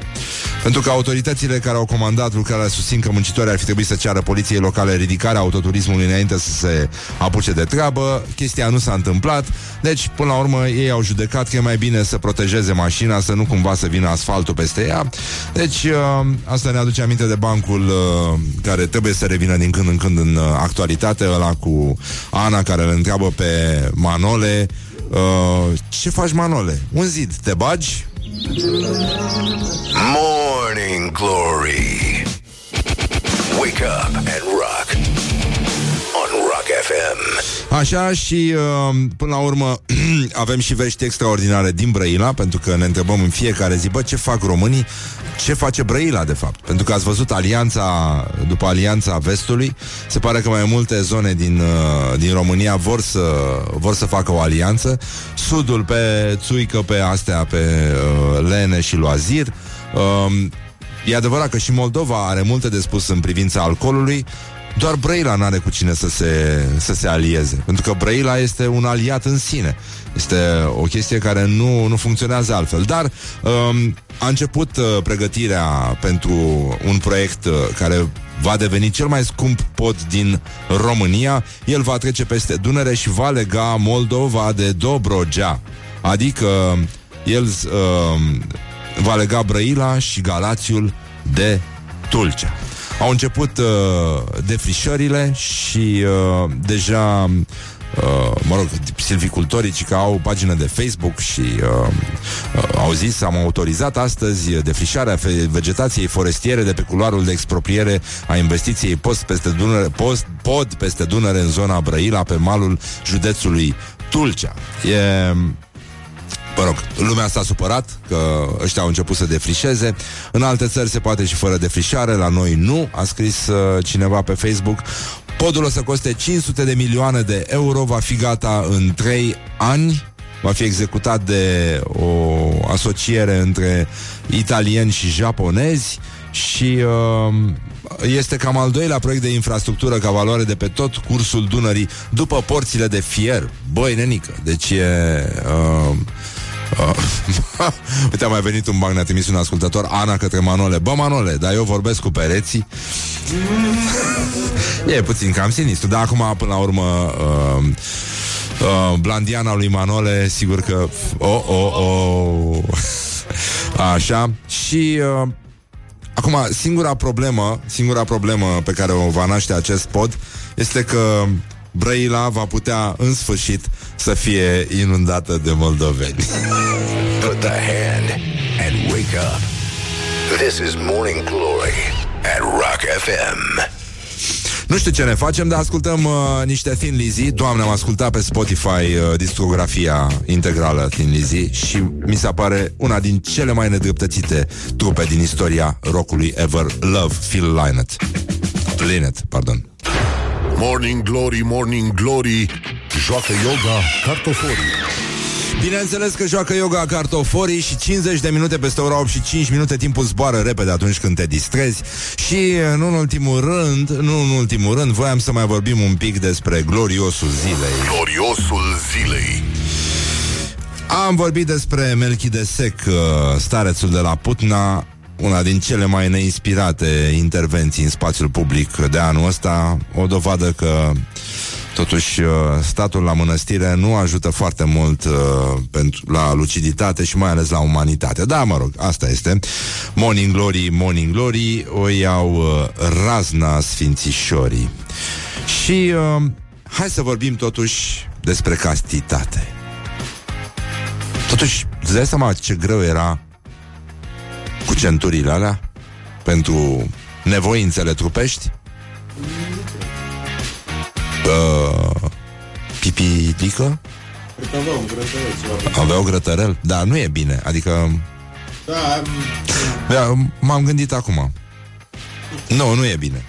Pentru că autoritățile care au comandat lucrarea susțin că muncitorii ar fi trebuit să ceară poliției locale ridicarea autoturismului înainte să se apuce de treabă. Chestia nu s-a întâmplat, deci până la urmă ei au judecat că e mai bine să protejeze mașina, să nu cumva să vină asfaltul peste ea. Deci uh, asta ne aduce aminte de bancul uh, care trebuie să revină din când în când în uh, actualitate, ăla cu Ana care îl întreabă pe Manole Uh, ce faci, Manole? Un zid, te bagi? Morning Glory. Wake up and rock. On Rock FM. Așa și uh, până la urmă avem și vești extraordinare din Brăila, pentru că ne întrebăm în fiecare zi, bă, ce fac românii? Ce face Brăila, de fapt? Pentru că ați văzut alianța, după alianța vestului, se pare că mai multe zone din, uh, din România vor să, vor să facă o alianță. Sudul pe Țuică, pe astea, pe uh, Lene și Loazir. Uh, E adevărat că și Moldova are multe de spus în privința alcoolului, doar Brăila n-are cu cine să se, să se alieze. Pentru că Brăila este un aliat în sine. Este o chestie care nu, nu funcționează altfel. Dar um, a început uh, pregătirea pentru un proiect uh, care va deveni cel mai scump pod din România. El va trece peste Dunăre și va lega Moldova de Dobrogea. Adică el uh, va lega Brăila și Galațiul de Tulcea. Au început uh, defrișările și uh, deja Uh, mă rog, silvicultorii ci că au pagină de Facebook și uh, uh, au zis, am autorizat astăzi defrișarea vegetației forestiere de pe culoarul de expropriere a investiției post peste Dunăre, post, pod peste Dunăre în zona Brăila, pe malul județului Tulcea. E Mă rog, lumea s-a supărat că ăștia au început să defrișeze. În alte țări se poate și fără defrișare, la noi nu, a scris uh, cineva pe Facebook. Podul o să coste 500 de milioane de euro, va fi gata în 3 ani, va fi executat de o asociere între italieni și japonezi și uh, este cam al doilea proiect de infrastructură ca valoare de pe tot cursul Dunării după porțile de fier. Băi, nenică, deci e... Uh, Uh, uite, a mai venit un banc, ne-a trimis un ascultător, Ana către Manole. Bă, Manole, dar eu vorbesc cu pereții. e puțin cam sinistru, dar acum, până la urmă, uh, uh, Blandiana lui Manole, sigur că... Oh, oh, oh. Așa. Și... Uh, Acum, singura problemă, singura problemă pe care o va naște acest pod este că Brăila va putea în sfârșit să fie inundată de moldoveni. Put the hand and wake up. This is Morning Glory at Rock FM. Nu știu ce ne facem, dar ascultăm uh, niște Thin Lizzy. Doamne, am ascultat pe Spotify uh, discografia integrală Thin Lizzy și mi se pare una din cele mai nedreptățite trupe din istoria rockului ever. Love Phil Lynott. Lynott, pardon. Morning Glory, Morning Glory Joacă yoga cartoforii Bineînțeles că joacă yoga cartoforii și 50 de minute peste ora 8 și 5 minute timpul zboară repede atunci când te distrezi și nu în ultimul rând, nu în ultimul rând, voiam să mai vorbim un pic despre gloriosul zilei. Gloriosul zilei. Am vorbit despre Melchidesec, uh, starețul de la Putna, una din cele mai neinspirate intervenții în spațiul public de anul ăsta, o dovadă că Totuși, uh, statul la mănăstire nu ajută foarte mult uh, pentru, la luciditate și mai ales la umanitate. Da, mă rog, asta este. Morning Glory, Morning Glory, o iau uh, razna sfințișorii. Și uh, hai să vorbim totuși despre castitate. Totuși, îți dai seama ce greu era cu centurile alea pentru nevoințele trupești? Uh, pipilică? Cred că avea un grătărel ceva. Aveau grătărel? Da, nu e bine. Adică... Da, am... Da, m-am gândit acum. Nu, nu e bine.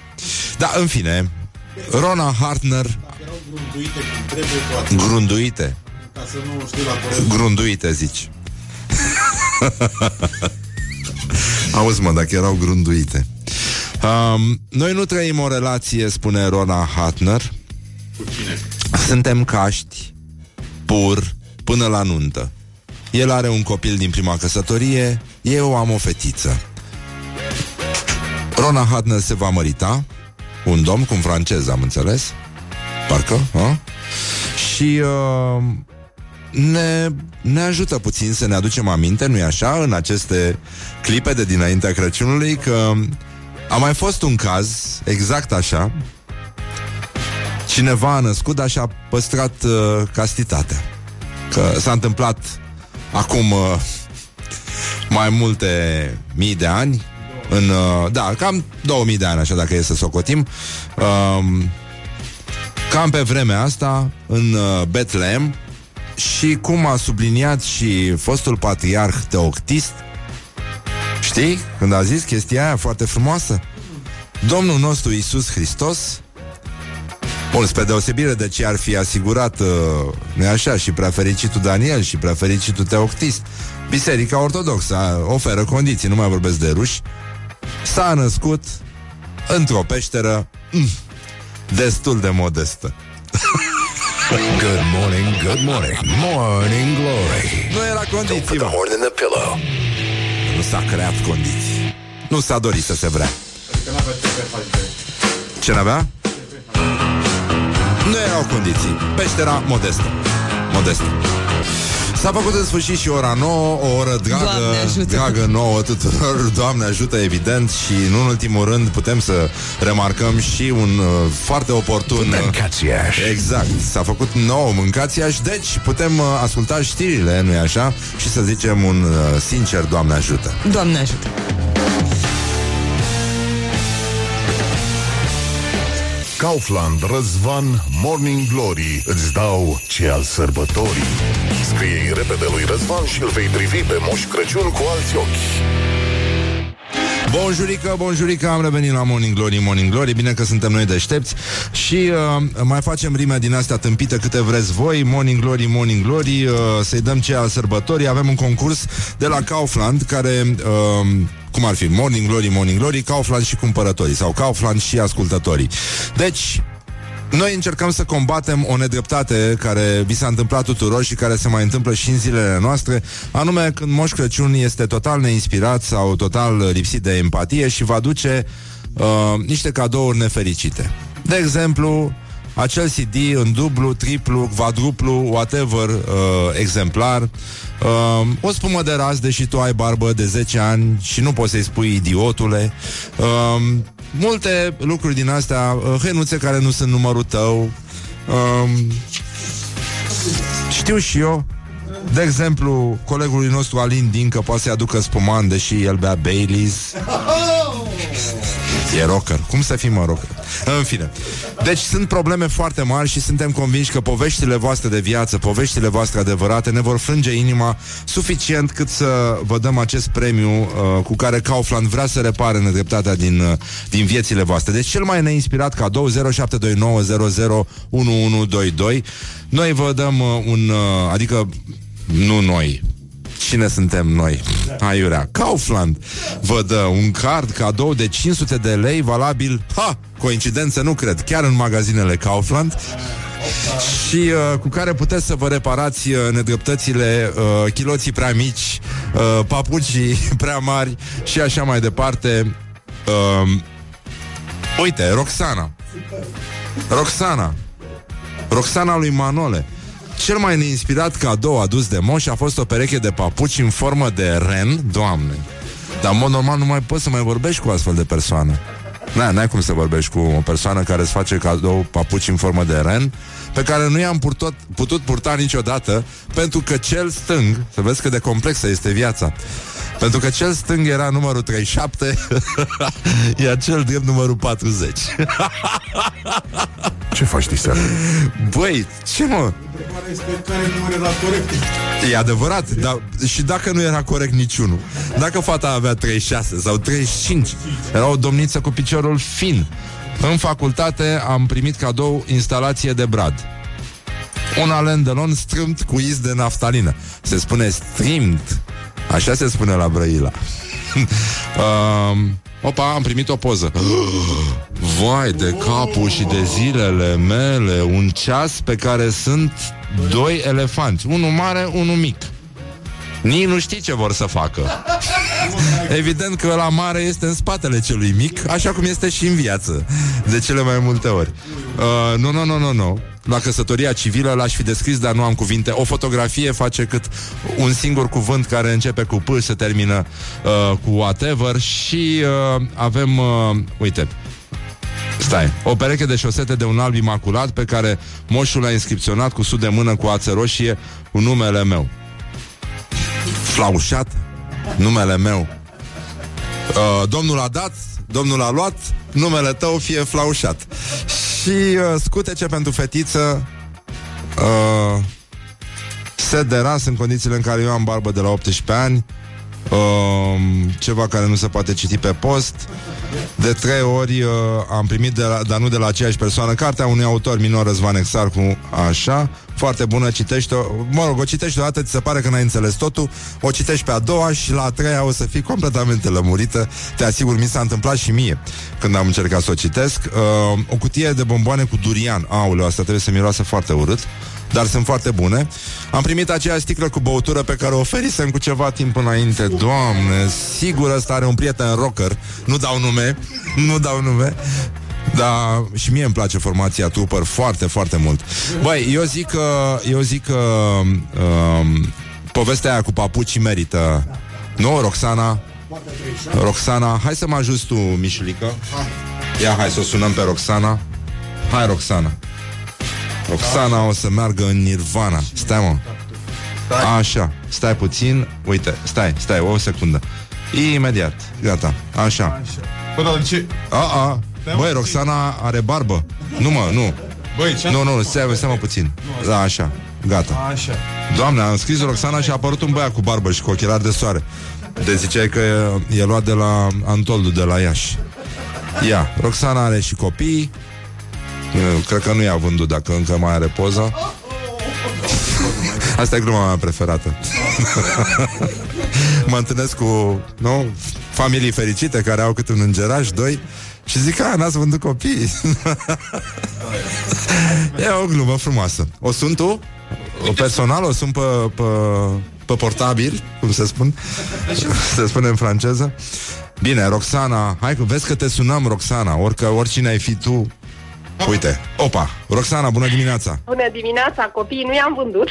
Da, în fine, Rona Hartner erau grunduite cum trebuie toate. Grunduite Ca să nu știu la corect. Grunduite, zici Auzi, mă, dacă erau grunduite um, Noi nu trăim o relație, spune Rona Hartner. Cu cine? Suntem caști Pur Până la nuntă. El are un copil din prima căsătorie Eu am o fetiță. Rona Hartner se va mărita Un domn cu un francez, am înțeles. Parcă, a? Și uh, ne, ne ajută puțin să ne aducem aminte, nu-i așa, în aceste clipe de dinaintea Crăciunului, că a mai fost un caz exact așa. Cineva a născut, dar și-a păstrat uh, castitatea. Că s-a întâmplat acum uh, mai multe mii de ani, în, uh, da, cam 2000 de ani, așa, dacă e să socotim. Uh, cam pe vremea asta, în uh, Betlehem, și cum a subliniat și fostul patriarh Teoctist, știi, când a zis chestia aia foarte frumoasă, Domnul nostru Isus Hristos, Bun, spre deosebire de ce ar fi asigurat, uh, nu așa, și prea fericitul Daniel și prea fericitul Teoctist, Biserica Ortodoxă oferă condiții, nu mai vorbesc de ruși, s-a născut într-o peșteră mm, destul de modestă. Good morning, good morning, morning glory. Nu era Don't condiții, put the mă. horn in the pillow. Nu s-a creat condiții. Nu s-a dorit să se vrea. Că n-avea ce să faci Ce n-avea? Nu erau condiții. Peștera modestă. Modestă. S-a făcut în sfârșit și ora 9, o oră dragă, Doamne ajută. dragă nouă tuturor. Doamne ajută, evident, și nu în ultimul rând putem să remarcăm și un uh, foarte oportun... uh, Mâncați-aș. Exact, s-a făcut nou mâncați deci putem uh, asculta știrile, nu-i așa? Și să zicem un uh, sincer Doamne ajută. Doamne ajută. Kaufland, Răzvan, Morning Glory Îți dau ce al sărbătorii. Scrie-i repede lui Răzvan și îl vei privi pe Moș Crăciun cu alți ochi. Bonjurică, bonjurică, am revenit la Morning Glory, Morning Glory. Bine că suntem noi deștepți. Și uh, mai facem rime din astea tâmpite câte vreți voi. Morning Glory, Morning Glory uh, Să-i dăm ce al sărbătorii. Avem un concurs de la Kaufland Care... Uh, cum ar fi Morning Glory, Morning Glory, Kaufland și cumpărătorii sau Kaufland și ascultătorii. Deci, noi încercăm să combatem o nedreptate care vi s-a întâmplat tuturor și care se mai întâmplă și în zilele noastre, anume când Moș Crăciun este total neinspirat sau total lipsit de empatie și va duce uh, niște cadouri nefericite. De exemplu, acel CD în dublu, triplu, quadruplu, whatever uh, exemplar, uh, o spumă de raz, deși tu ai barbă de 10 ani și nu poți să-i spui idiotule, uh, multe lucruri din astea, uh, hăinuțe care nu sunt numărul tău, uh, știu și eu, de exemplu, colegului nostru Alin Dincă poate să-i aducă spuman, deși el bea Baileys. E rocker. Cum să fii, mă, rocker? În fine. Deci sunt probleme foarte mari și suntem convinși că poveștile voastre de viață, poveștile voastre adevărate ne vor frânge inima suficient cât să vă dăm acest premiu uh, cu care Kaufland vrea să repare nedreptatea din, uh, din viețile voastre. Deci cel mai neinspirat cadou 0729001122. Noi vă dăm uh, un... Uh, adică nu noi, Cine suntem noi? Aiurea. Kaufland vă dă un card cadou de 500 de lei valabil, ha, coincidență nu cred, chiar în magazinele Kaufland și uh, cu care puteți să vă reparați uh, nedreptățile, uh, chiloții prea mici, uh, papucii prea mari și așa mai departe. Uh, uite, Roxana. Roxana. Roxana lui Manole. Cel mai neinspirat cadou adus de moș a fost o pereche de papuci în formă de ren, doamne. Dar în mod normal nu mai poți să mai vorbești cu astfel de persoană. Na, n-ai cum să vorbești cu o persoană care îți face cadou papuci în formă de ren, pe care nu i-am purtot, putut purta niciodată, pentru că cel stâng, să vezi cât de complexă este viața, pentru că cel stâng era numărul 37, iar cel drept numărul 40. Ce faci diseară? Băi, ce mă? Întrebarea este care număr era corect. E adevărat, dar și dacă nu era corect niciunul Dacă fata avea 36 sau 35 Era o domniță cu piciorul fin În facultate am primit cadou instalație de brad. Un alen de lon strâmt cu iz de naftalină. Se spune strimt. Așa se spune la Brăila. Um, Opa, am primit o poză. Vai de capul și de zilele mele Un ceas pe care sunt doi elefanți. Unul mare, unul mic Nici nu știi ce vor să facă. Evident că la mare este în spatele celui mic Așa cum este și în viață De cele mai multe ori. Uh, Nu, nu, nu, nu, nu. La căsătoria civilă l-aș fi descris, dar nu am cuvinte. O fotografie face cât un singur cuvânt care începe cu P, se termină uh, cu whatever și uh, avem, uh, uite, Stai, o pereche de șosete de un alb imaculat pe care moșul a inscripționat cu sud de mână cu ață roșie cu numele meu. Flaușat, numele meu. Uh, domnul a dat, domnul a luat, numele tău fie flaușat. Și uh, scutece pentru fetiță uh, set de ras în condițiile în care eu am barbă de la 18 ani uh, ceva care nu se poate citi pe post de trei ori uh, am primit, de la, dar nu de la aceeași persoană, cartea unui autor minor, Răzvan Exarcu, așa, foarte bună, citește-o, mă rog, o citești o dată, ți se pare că n-ai înțeles totul, o citești pe a doua și la a treia o să fii completamente lămurită, te asigur, mi s-a întâmplat și mie când am încercat să o citesc. Uh, o cutie de bomboane cu durian, auleu, asta trebuie să miroase foarte urât, dar sunt foarte bune. Am primit aceeași sticlă cu băutură pe care o oferisem cu ceva timp înainte. Doamne, sigur ăsta are un prieten rocker. Nu dau nume, nu dau nume. Da, și mie îmi place formația Trooper foarte, foarte mult. Băi, eu zic că, eu zic că um, povestea aia cu papucii merită. Nu, Roxana? Roxana, hai să mă ajuți tu, Mișulică. Ia, hai să o sunăm pe Roxana. Hai, Roxana. Roxana o să meargă în Nirvana. Stai, mă. Așa, stai puțin. Uite, stai, stai, o secundă. Imediat, gata, așa. Bă, dar de ce? A, a. Băi, Roxana are barbă. Nu, mă, nu. Băi, ce Nu, nu, stai, stai mă puțin. Da, așa, gata. Așa. Doamne, am scris Roxana și a apărut un băiat cu barbă și cu ochelari de soare. De ziceai că e, e luat de la Antoldu, de la Iași. Ia, Roxana are și copii. Eu Cred că nu i-a vândut dacă încă mai are poza. Asta e gluma mea preferată. mă întâlnesc cu nu, familii fericite care au cât un îngeraș, doi, și zic, a, n-ați vândut copii. e o glumă frumoasă. O sunt tu? O personal, o sunt pe, pe, pe portabil, cum se spun? Se spune în franceză. Bine, Roxana, hai că vezi că te sunăm, Roxana, orică, oricine ai fi tu. Uite, opa, Roxana, bună dimineața Bună dimineața, copiii nu i-am vândut.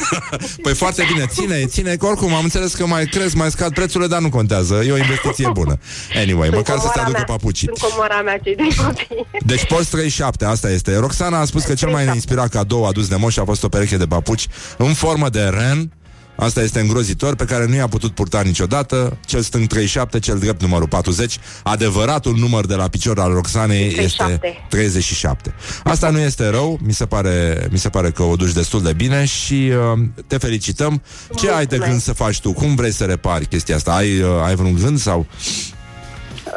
Păi foarte bine, ține, ține că oricum am înțeles că mai cresc, mai scad prețurile, dar nu contează E o investiție bună Anyway, Sunt măcar să te comora aducă mea. papucii Sunt comora mea, cei doi copii. Deci poți 37, asta este Roxana a spus că cel mai neinspirat cadou adus de moș a fost o pereche de papuci În formă de ren Asta este îngrozitor, pe care nu i-a putut purta niciodată Cel stâng 37, cel drept numărul 40 Adevăratul număr de la picior al Roxanei 37. este 37 Asta nu este rău, mi se pare, mi se pare că o duci destul de bine Și uh, te felicităm Ce ai de gând să faci tu? Cum vrei să repari chestia asta? Ai, uh, ai vreun gând sau...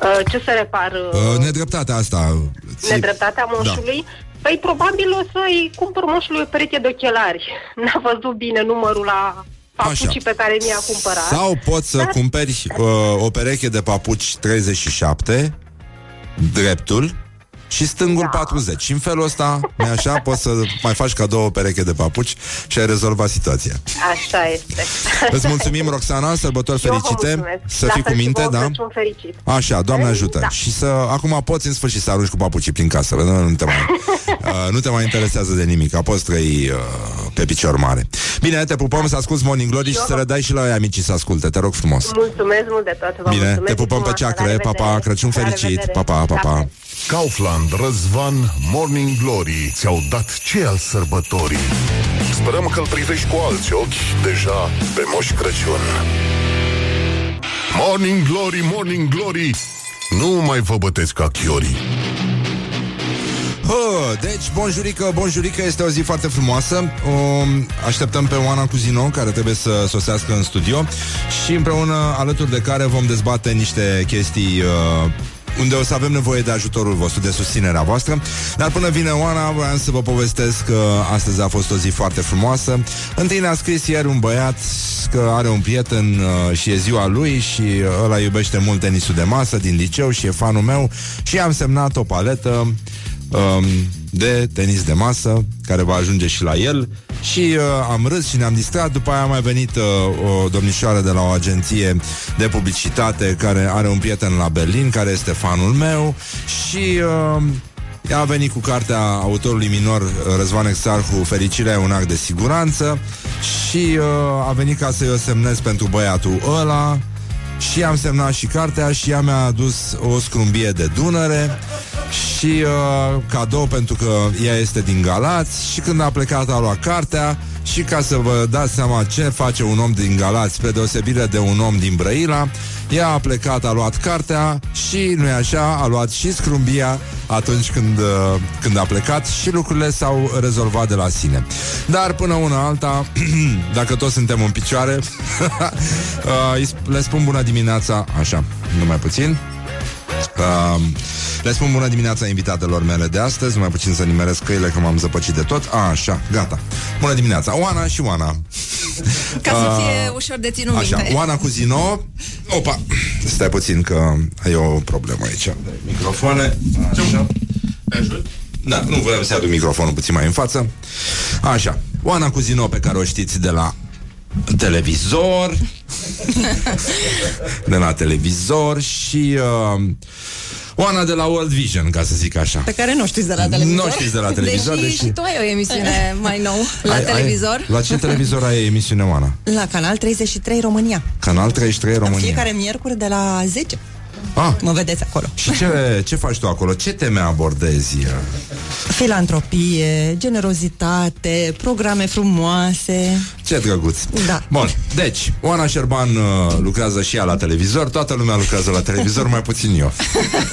Uh, Ce să repar? Uh, nedreptatea asta ți- Nedreptatea moșului? Păi probabil o să-i cumpăr moșului o pereche de ochelari. N-a văzut bine numărul la papucii Așa. pe care mi-a cumpărat. Sau poți să Dar- cumperi uh, o pereche de papuci 37 Dreptul și stângul 40. Și în felul ăsta, nu așa, poți să mai faci cadou o pereche de papuci și ai rezolvat situația. Așa este. Îți mulțumim, Roxana, sărbători Eu vă fericite, mulțumesc. să La fii fel cu și minte, vouă, da? Crăciun fericit. Așa, Doamne ajută. Da. Și să, acum poți în sfârșit să arunci cu papucii prin casă, nu, nu, te mai, uh, nu te mai interesează de nimic, poți trăi uh, pe picior mare. Bine, te pupăm să asculti Morning Glory și Eu să vă- le dai și la ea micii să asculte, te rog frumos. Mulțumesc mult de tot. Vă Bine, mulțumesc te pupăm pe frumos. La ceacre, pa, pa, revedere. Crăciun La fericit, revedere. pa, pa, pa, pa. Kaufland, Răzvan, Morning Glory ți-au dat ce al sărbătorii. Sperăm că îl privești cu alți ochi deja pe Moș Crăciun. Morning Glory, Morning Glory, nu mai vă băteți ca chiorii. Hă, deci, bonjurică, bonjurică, este o zi foarte frumoasă um, Așteptăm pe Oana Cuzino, care trebuie să sosească în studio Și împreună, alături de care vom dezbate niște chestii uh, unde o să avem nevoie de ajutorul vostru, de susținerea voastră. Dar până vine Oana, vreau să vă povestesc că astăzi a fost o zi foarte frumoasă. Întâi ne-a scris ieri un băiat că are un prieten uh, și e ziua lui și ăla iubește mult tenisul de masă din liceu și e fanul meu și am semnat o paletă um, de tenis de masă care va ajunge și la el. Și uh, am râs și ne-am distrat. După aia a mai venit uh, o domnișoară de la o agenție de publicitate care are un prieten la Berlin care este fanul meu. Și uh, ea a venit cu cartea autorului minor uh, Răzvan Exarhu Fericirea e un act de siguranță. Și uh, a venit ca să-i o semnez pentru băiatul ăla și am semnat și cartea și ea mi-a adus o scrumbie de Dunăre și uh, cadou pentru că ea este din Galați și când a plecat a luat cartea și ca să vă dați seama ce face un om din Galați spre deosebire de un om din Brăila, ea a plecat, a luat cartea și, nu-i așa, a luat și scrumbia atunci când, uh, când a plecat și lucrurile s-au rezolvat de la sine. Dar până una alta, dacă toți suntem în picioare, uh, îi sp- le spun bună dimineața, așa, numai puțin. Uh, le spun bună dimineața invitatelor mele de astăzi. Mai puțin să nimeresc căile că m-am zăpăcit de tot. A, Așa, gata. Bună dimineața, Oana și Oana. Ca să Uh, fie ușor de ținut Așa, minte. Oana cu Zino. Opa, stai puțin că e o problemă aici. Microfoane Așa. Da, nu vreau să aduc microfonul puțin mai în față. Așa, Oana cu Zino pe care o știți de la televizor De la televizor Și uh, Oana de la World Vision, ca să zic așa Pe care nu știți de la televizor. Nu știți de la televizor, deși, deși- și tu ai o emisiune mai nou la Ai- televizor. Ai, la ce televizor ai emisiune, Oana? La Canal 33 România. Canal 33 România Fiecare miercuri de la 10. Ah, Mă vedeți acolo. Și ce, ce faci tu acolo? Ce teme abordezi? Filantropie, generozitate, programe frumoase. Ce drăguț Da. Bun, deci Oana Șerban uh, lucrează și ea la televizor Toată lumea lucrează la televizor, mai puțin eu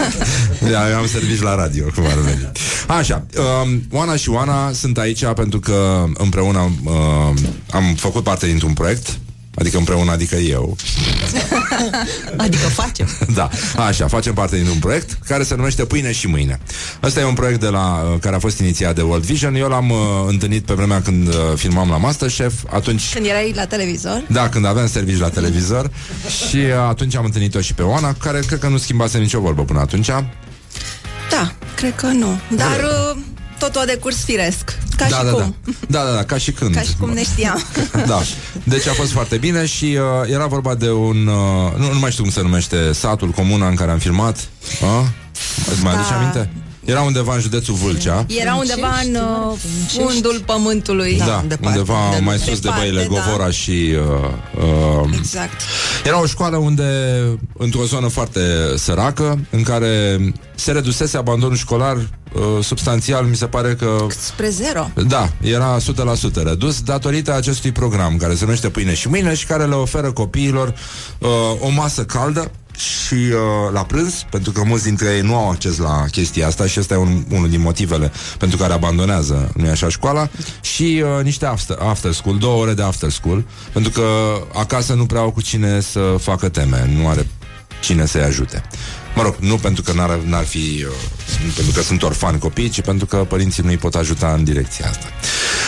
Da, eu am servici la radio Cum ar veni Așa, uh, Oana și Oana sunt aici Pentru că împreună uh, Am făcut parte dintr-un proiect Adică împreună, adică eu Adică facem. Da, așa, facem parte dintr-un proiect care se numește Pâine și Mâine. Ăsta e un proiect de la, uh, care a fost inițiat de World Vision. Eu l-am uh, întâlnit pe vremea când uh, filmam la Masterchef. Atunci Când erai la televizor. da, când aveam servici la televizor și uh, atunci am întâlnit-o și pe Oana, care cred că nu schimbase nicio vorbă până atunci. Da, cred că nu. Dar uh, totul a decurs firesc. Ca da, și da, cum. da. Da, da, da, ca și când. Ca și cum ne știam. Da. Deci a fost foarte bine și uh, era vorba de un... Uh, nu, nu mai știu cum se numește satul, comuna în care am filmat. Uh? Îți mai Da. aduce aminte? Era undeva în județul Vâlcea. Era undeva în uh, fundul pământului. Da, undeva de- mai sus de departe, băile da. Govora și... Uh, uh, Exact. era o școală unde, într-o zonă foarte săracă, în care se redusese abandonul școlar uh, substanțial, mi se pare că... Spre zero. Da, era 100% redus datorită acestui program care se numește Pâine și Mâine și care le oferă copiilor uh, o masă caldă și uh, la prânz, pentru că mulți dintre ei nu au acces la chestia asta și ăsta e un, unul din motivele pentru care abandonează, nu așa, școala și uh, niște after, after school, două ore de after school, pentru că acasă nu prea au cu cine să facă teme, nu are cine să-i ajute. Mă rog, nu pentru că n-ar, n-ar fi uh, nu pentru că sunt orfani copii, ci pentru că părinții nu îi pot ajuta în direcția asta.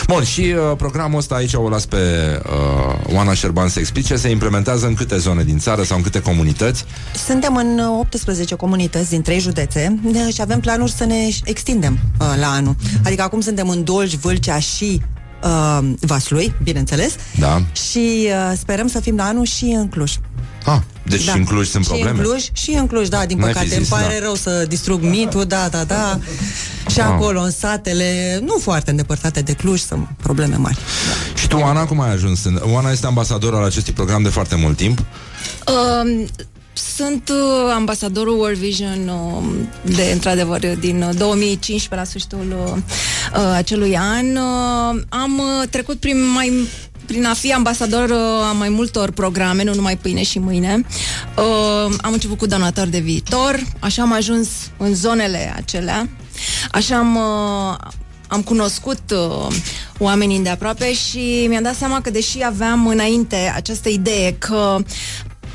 Bun, și uh, programul ăsta aici o las pe uh, Oana Șerban să explice, se implementează în câte zone din țară sau în câte comunități? Suntem în uh, 18 comunități din 3 județe de- și avem planuri să ne extindem uh, la anul. Adică acum suntem în Dolj, Vâlcea și uh, Vaslui, bineînțeles, Da. și uh, sperăm să fim la anul și în Cluj. Ah, deci și în Cluj sunt și probleme? în Cluj, și în Cluj, da, din N-ai fi păcate. Îmi zis, pare da. rău să distrug mitul, da, da, da. Și Ah. acolo, în satele, nu foarte îndepărtate de Cluj, sunt probleme mari. Și tu, Oana, cum ai ajuns? în- Oana este ambasador al acestui program de foarte mult timp. Um, sunt uh, ambasadorul World Vision uh, de, într-adevăr, din uh, 2015 la sfârșitul uh, uh, acelui an. Uh, am uh, trecut prin mai prin a fi ambasador uh, a mai multor programe, nu numai pâine și mâine. Uh, am început cu donator de viitor, așa am ajuns în zonele acelea, așa am, uh, am cunoscut uh, oamenii de aproape și mi-am dat seama că deși aveam înainte această idee că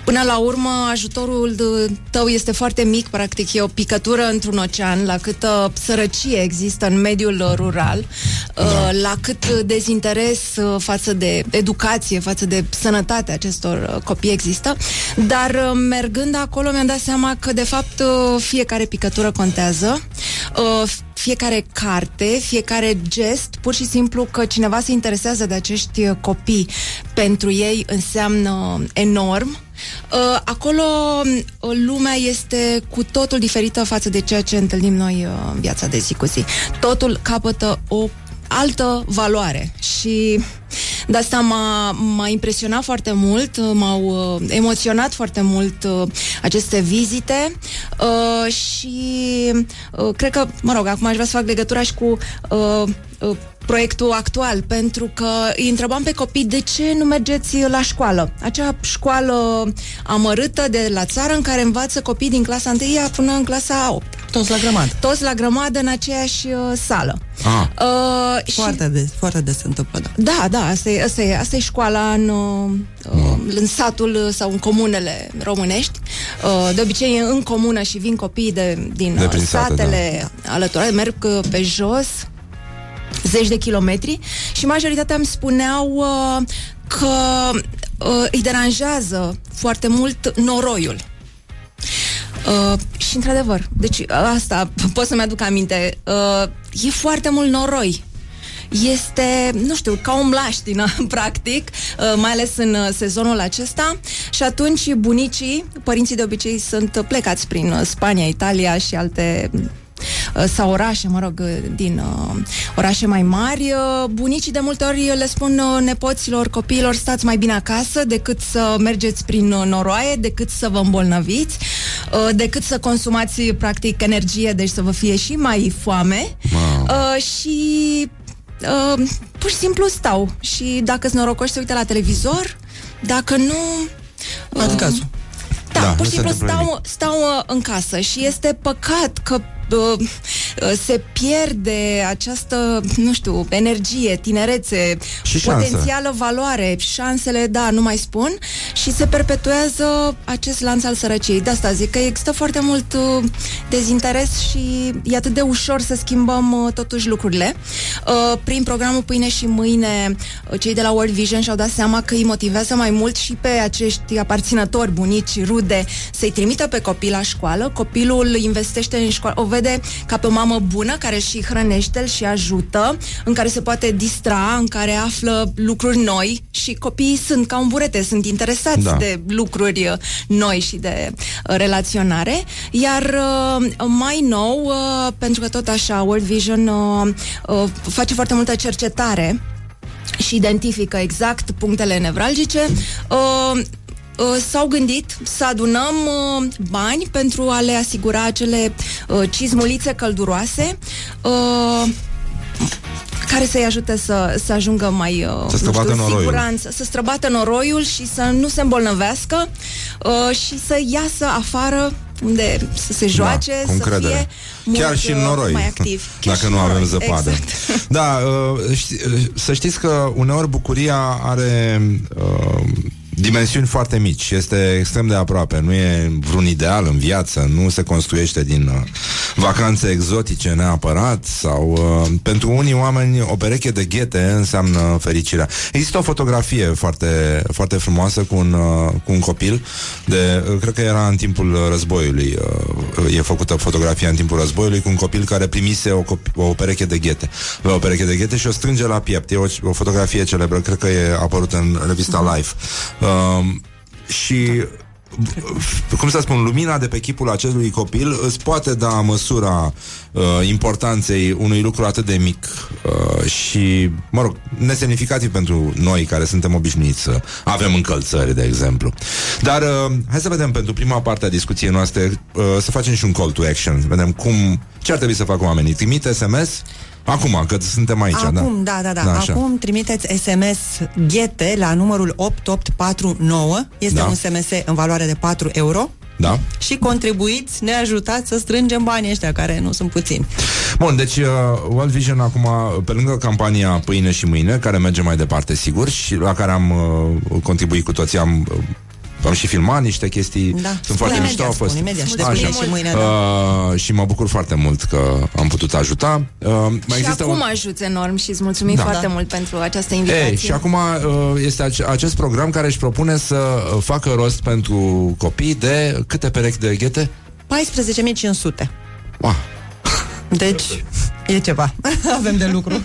Până la urmă, ajutorul de- tău este foarte mic, practic e o picătură într-un ocean, la câtă sărăcie există în mediul uh, rural, da. la cât dezinteres uh, față de educație, față de sănătatea acestor uh, copii există. Dar uh, mergând acolo mi-am dat seama că, de fapt, uh, fiecare picătură contează, uh, fiecare carte, fiecare gest, pur și simplu că cineva se interesează de acești uh, copii pentru ei înseamnă enorm. Uh, acolo uh, lumea este cu totul diferită față de ceea ce întâlnim noi uh, în viața de zi cu zi. Totul capătă o altă valoare și de asta m-a, m-a impresionat foarte mult, uh, m-au uh, emoționat foarte mult uh, aceste vizite uh, și uh, cred că, mă rog, acum aș vrea să fac legătura și cu uh, uh, proiectul actual, pentru că îi întrebam pe copii de ce nu mergeți la școală. Acea școală amărâtă de la țară în care învață copii din clasa 1 până în clasa 8. Toți la grămadă. Toți la grămadă în aceeași uh, sală. Ah. Uh, Foarte des, foarte des se întâmplă, da. Da, da, asta e, asta e, asta e școala în, uh, uh, în satul sau în comunele românești. Uh, de obicei e în comună și vin copii de, din De uh, prin sate, satele alăturate, merg uh, pe jos zeci de kilometri și majoritatea îmi spuneau uh, că uh, îi deranjează foarte mult noroiul. Uh, și într-adevăr, deci uh, asta pot să-mi aduc aminte, uh, e foarte mult noroi. Este, nu știu, ca o mlaștină, practic, uh, mai ales în uh, sezonul acesta și atunci bunicii, părinții de obicei sunt plecați prin uh, Spania, Italia și alte uh, sau orașe, mă rog, uh, din uh, orașe mai mari, uh, bunicii de multe ori le spun uh, nepoților, copiilor, stați mai bine acasă decât să mergeți prin uh, noroaie, decât să vă îmbolnăviți, uh, decât să consumați practic energie, deci să vă fie și mai foame. Uh, și uh, pur și simplu stau. Și dacă sunt norocoși se uită la televizor, dacă nu... Uh, Ad cazul. Da, Da, pur nu și se simplu întâmplă stau, stau uh, în casă. Și este păcat că uh, uh, se pierde această, nu știu, energie, tinerețe, Și șanse. potențială valoare, șansele, da, nu mai spun, și se perpetuează acest lanț al sărăciei. De asta zic că există foarte mult uh, dezinteres și e atât de ușor să schimbăm uh, totuși lucrurile. Uh, prin programul Pâine și Mâine, uh, cei de la World Vision și-au dat seama că îi motivează mai mult și pe acești aparținători, bunici, rude, să-i trimită pe copil la școală. Copilul investește în școală, o vede ca pe o mamă bună care și hrănește și ajută, în care se poate distra, în care află lucruri noi și copiii sunt ca un burete, sunt interesați Da. de lucruri uh, noi și de uh, relaționare. Iar uh, mai nou, uh, pentru că tot așa World Vision uh, uh, face foarte multă cercetare și identifică exact punctele nevralgice. Uh, uh, s-au gândit să adunăm uh, bani pentru a le asigura acele uh, cizmulițe călduroase uh, care să-i ajute să, să ajungă mai uh, Să străbată nu știu, noroiul. siguranță, să străbată noroiul și să nu se îmbolnăvească uh, și să iasă afară unde să se joace, cu să încredere. fie mult, Chiar și în uh, noroi, mai activ. Chiar dacă și nu în avem noroi, zăpadă. Exact. Da, uh, ști, uh, să știți că uneori bucuria are uh, dimensiuni foarte mici. Este extrem de aproape. Nu e vreun ideal în viață. Nu se construiește din uh, vacanțe exotice neapărat sau uh, pentru unii oameni o pereche de ghete înseamnă fericirea. Există o fotografie foarte, foarte frumoasă cu un, uh, cu un copil de, uh, cred că era în timpul războiului. Uh, e făcută fotografia în timpul războiului cu un copil care primise o, copi- o pereche de ghete. Avea o pereche de ghete și o strânge la piept. E o, o fotografie celebră, cred că e apărută în revista Life. Um, și cum să spun, lumina de pe chipul acelui copil îți poate da măsura uh, importanței unui lucru atât de mic uh, și, mă rog, nesemnificativ pentru noi care suntem obișnuiți să avem încălțări, de exemplu. Dar uh, hai să vedem pentru prima parte a discuției noastre uh, să facem și un call to action, să vedem cum, ce ar trebui să facă oamenii. Trimite SMS Acum, că suntem aici, Acum, da, da, da. da așa. Acum trimiteți SMS ghete la numărul 8849. Este Da. un SMS în valoare de 4 euro. Da? Și contribuiți, ne ajutați să strângem banii ăștia, care nu sunt puțini. Bun, deci uh, World Vision acum, pe lângă campania Pâine și Mâine, care merge mai departe, sigur, și la care am uh, contribuit cu toții, am uh, am și filmat niște chestii, Da. sunt Spune foarte imediat, mișto, au fost. spune imediat și de Așa. pâine și mâine, da. Uh, și mă bucur foarte mult că am putut ajuta. Uh, mai și există acum un... ajuți enorm și îți mulțumim Da. foarte Da. mult pentru această invitație. Ei, și acum uh, este ace- acest program care își propune să uh, facă rost pentru copii de câte perechi de ghete? 14.500. Ah. Deci, e ceva. Avem de lucru.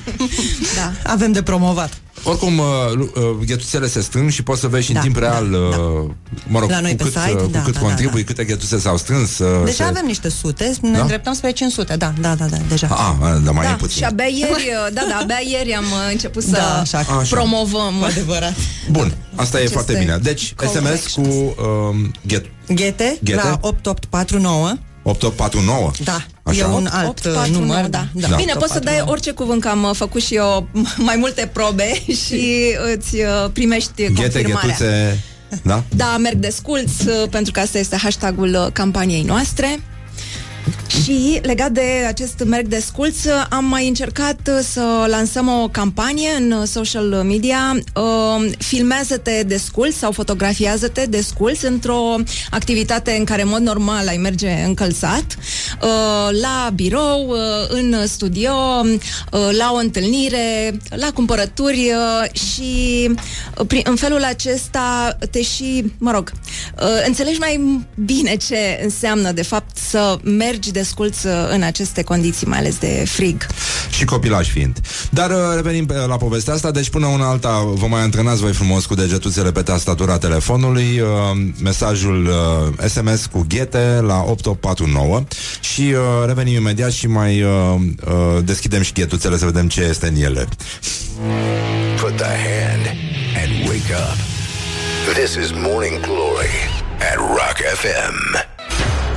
da. Avem de promovat. Oricum, uh, lu- uh, ghetuțele se strâng și poți să vezi și Da, în timp real, uh, mă rog, La noi cu pe cât, site, uh, cu da, cât da, contribui, câte ghetuțe s-au strâns. uh, Deja se- avem niște sute, ne Da? îndreptăm spre 500, da, da, da, da, deja. Ah, dar mai e da, puțin. și abia ieri, da, da, abia ieri am uh, început să Da, așa. Așa. promovăm. Adevărat. Bun, asta e Aceste foarte bine. Deci, call to SMS cu um, get, Ghete, Ghete? la 8849. 8849. Da, Așa? e un alt 8, 4, număr. 9, da. Da. Bine, poți să dai orice cuvânt, că am uh, făcut și eu mai multe probe și îți uh, primești Ghete, confirmarea. ghetuțe... Da? Da, merg desculț, uh, pentru că asta este hashtagul uh, campaniei noastre. Și legat de acest merg desculț, uh, am mai încercat uh, să lansăm o campanie în uh, social media. Uh, Filmează-te desculț sau fotografiază-te desculț într-o activitate în care în mod normal ai merge încălțat uh, la birou, uh, în studio, uh, la o întâlnire, la cumpărături uh, și uh, prin- în felul acesta te și, mă rog, uh, înțelegi mai bine ce înseamnă de fapt să mergi desculț uh, în aceste condiții, mai ales de frig. Și copilași fiind. Dar uh, revenim pe, la povestea asta, deci până una alta vă mai antrenați voi frumos cu degetuțele pe tastatura telefonului, uh, mesajul uh, SMS cu ghete la 8849 și uh, revenim imediat și mai uh, uh, deschidem și ghetuțele să vedem ce este în ele. Put the hand and wake up. This is Morning Glory at Rock FM.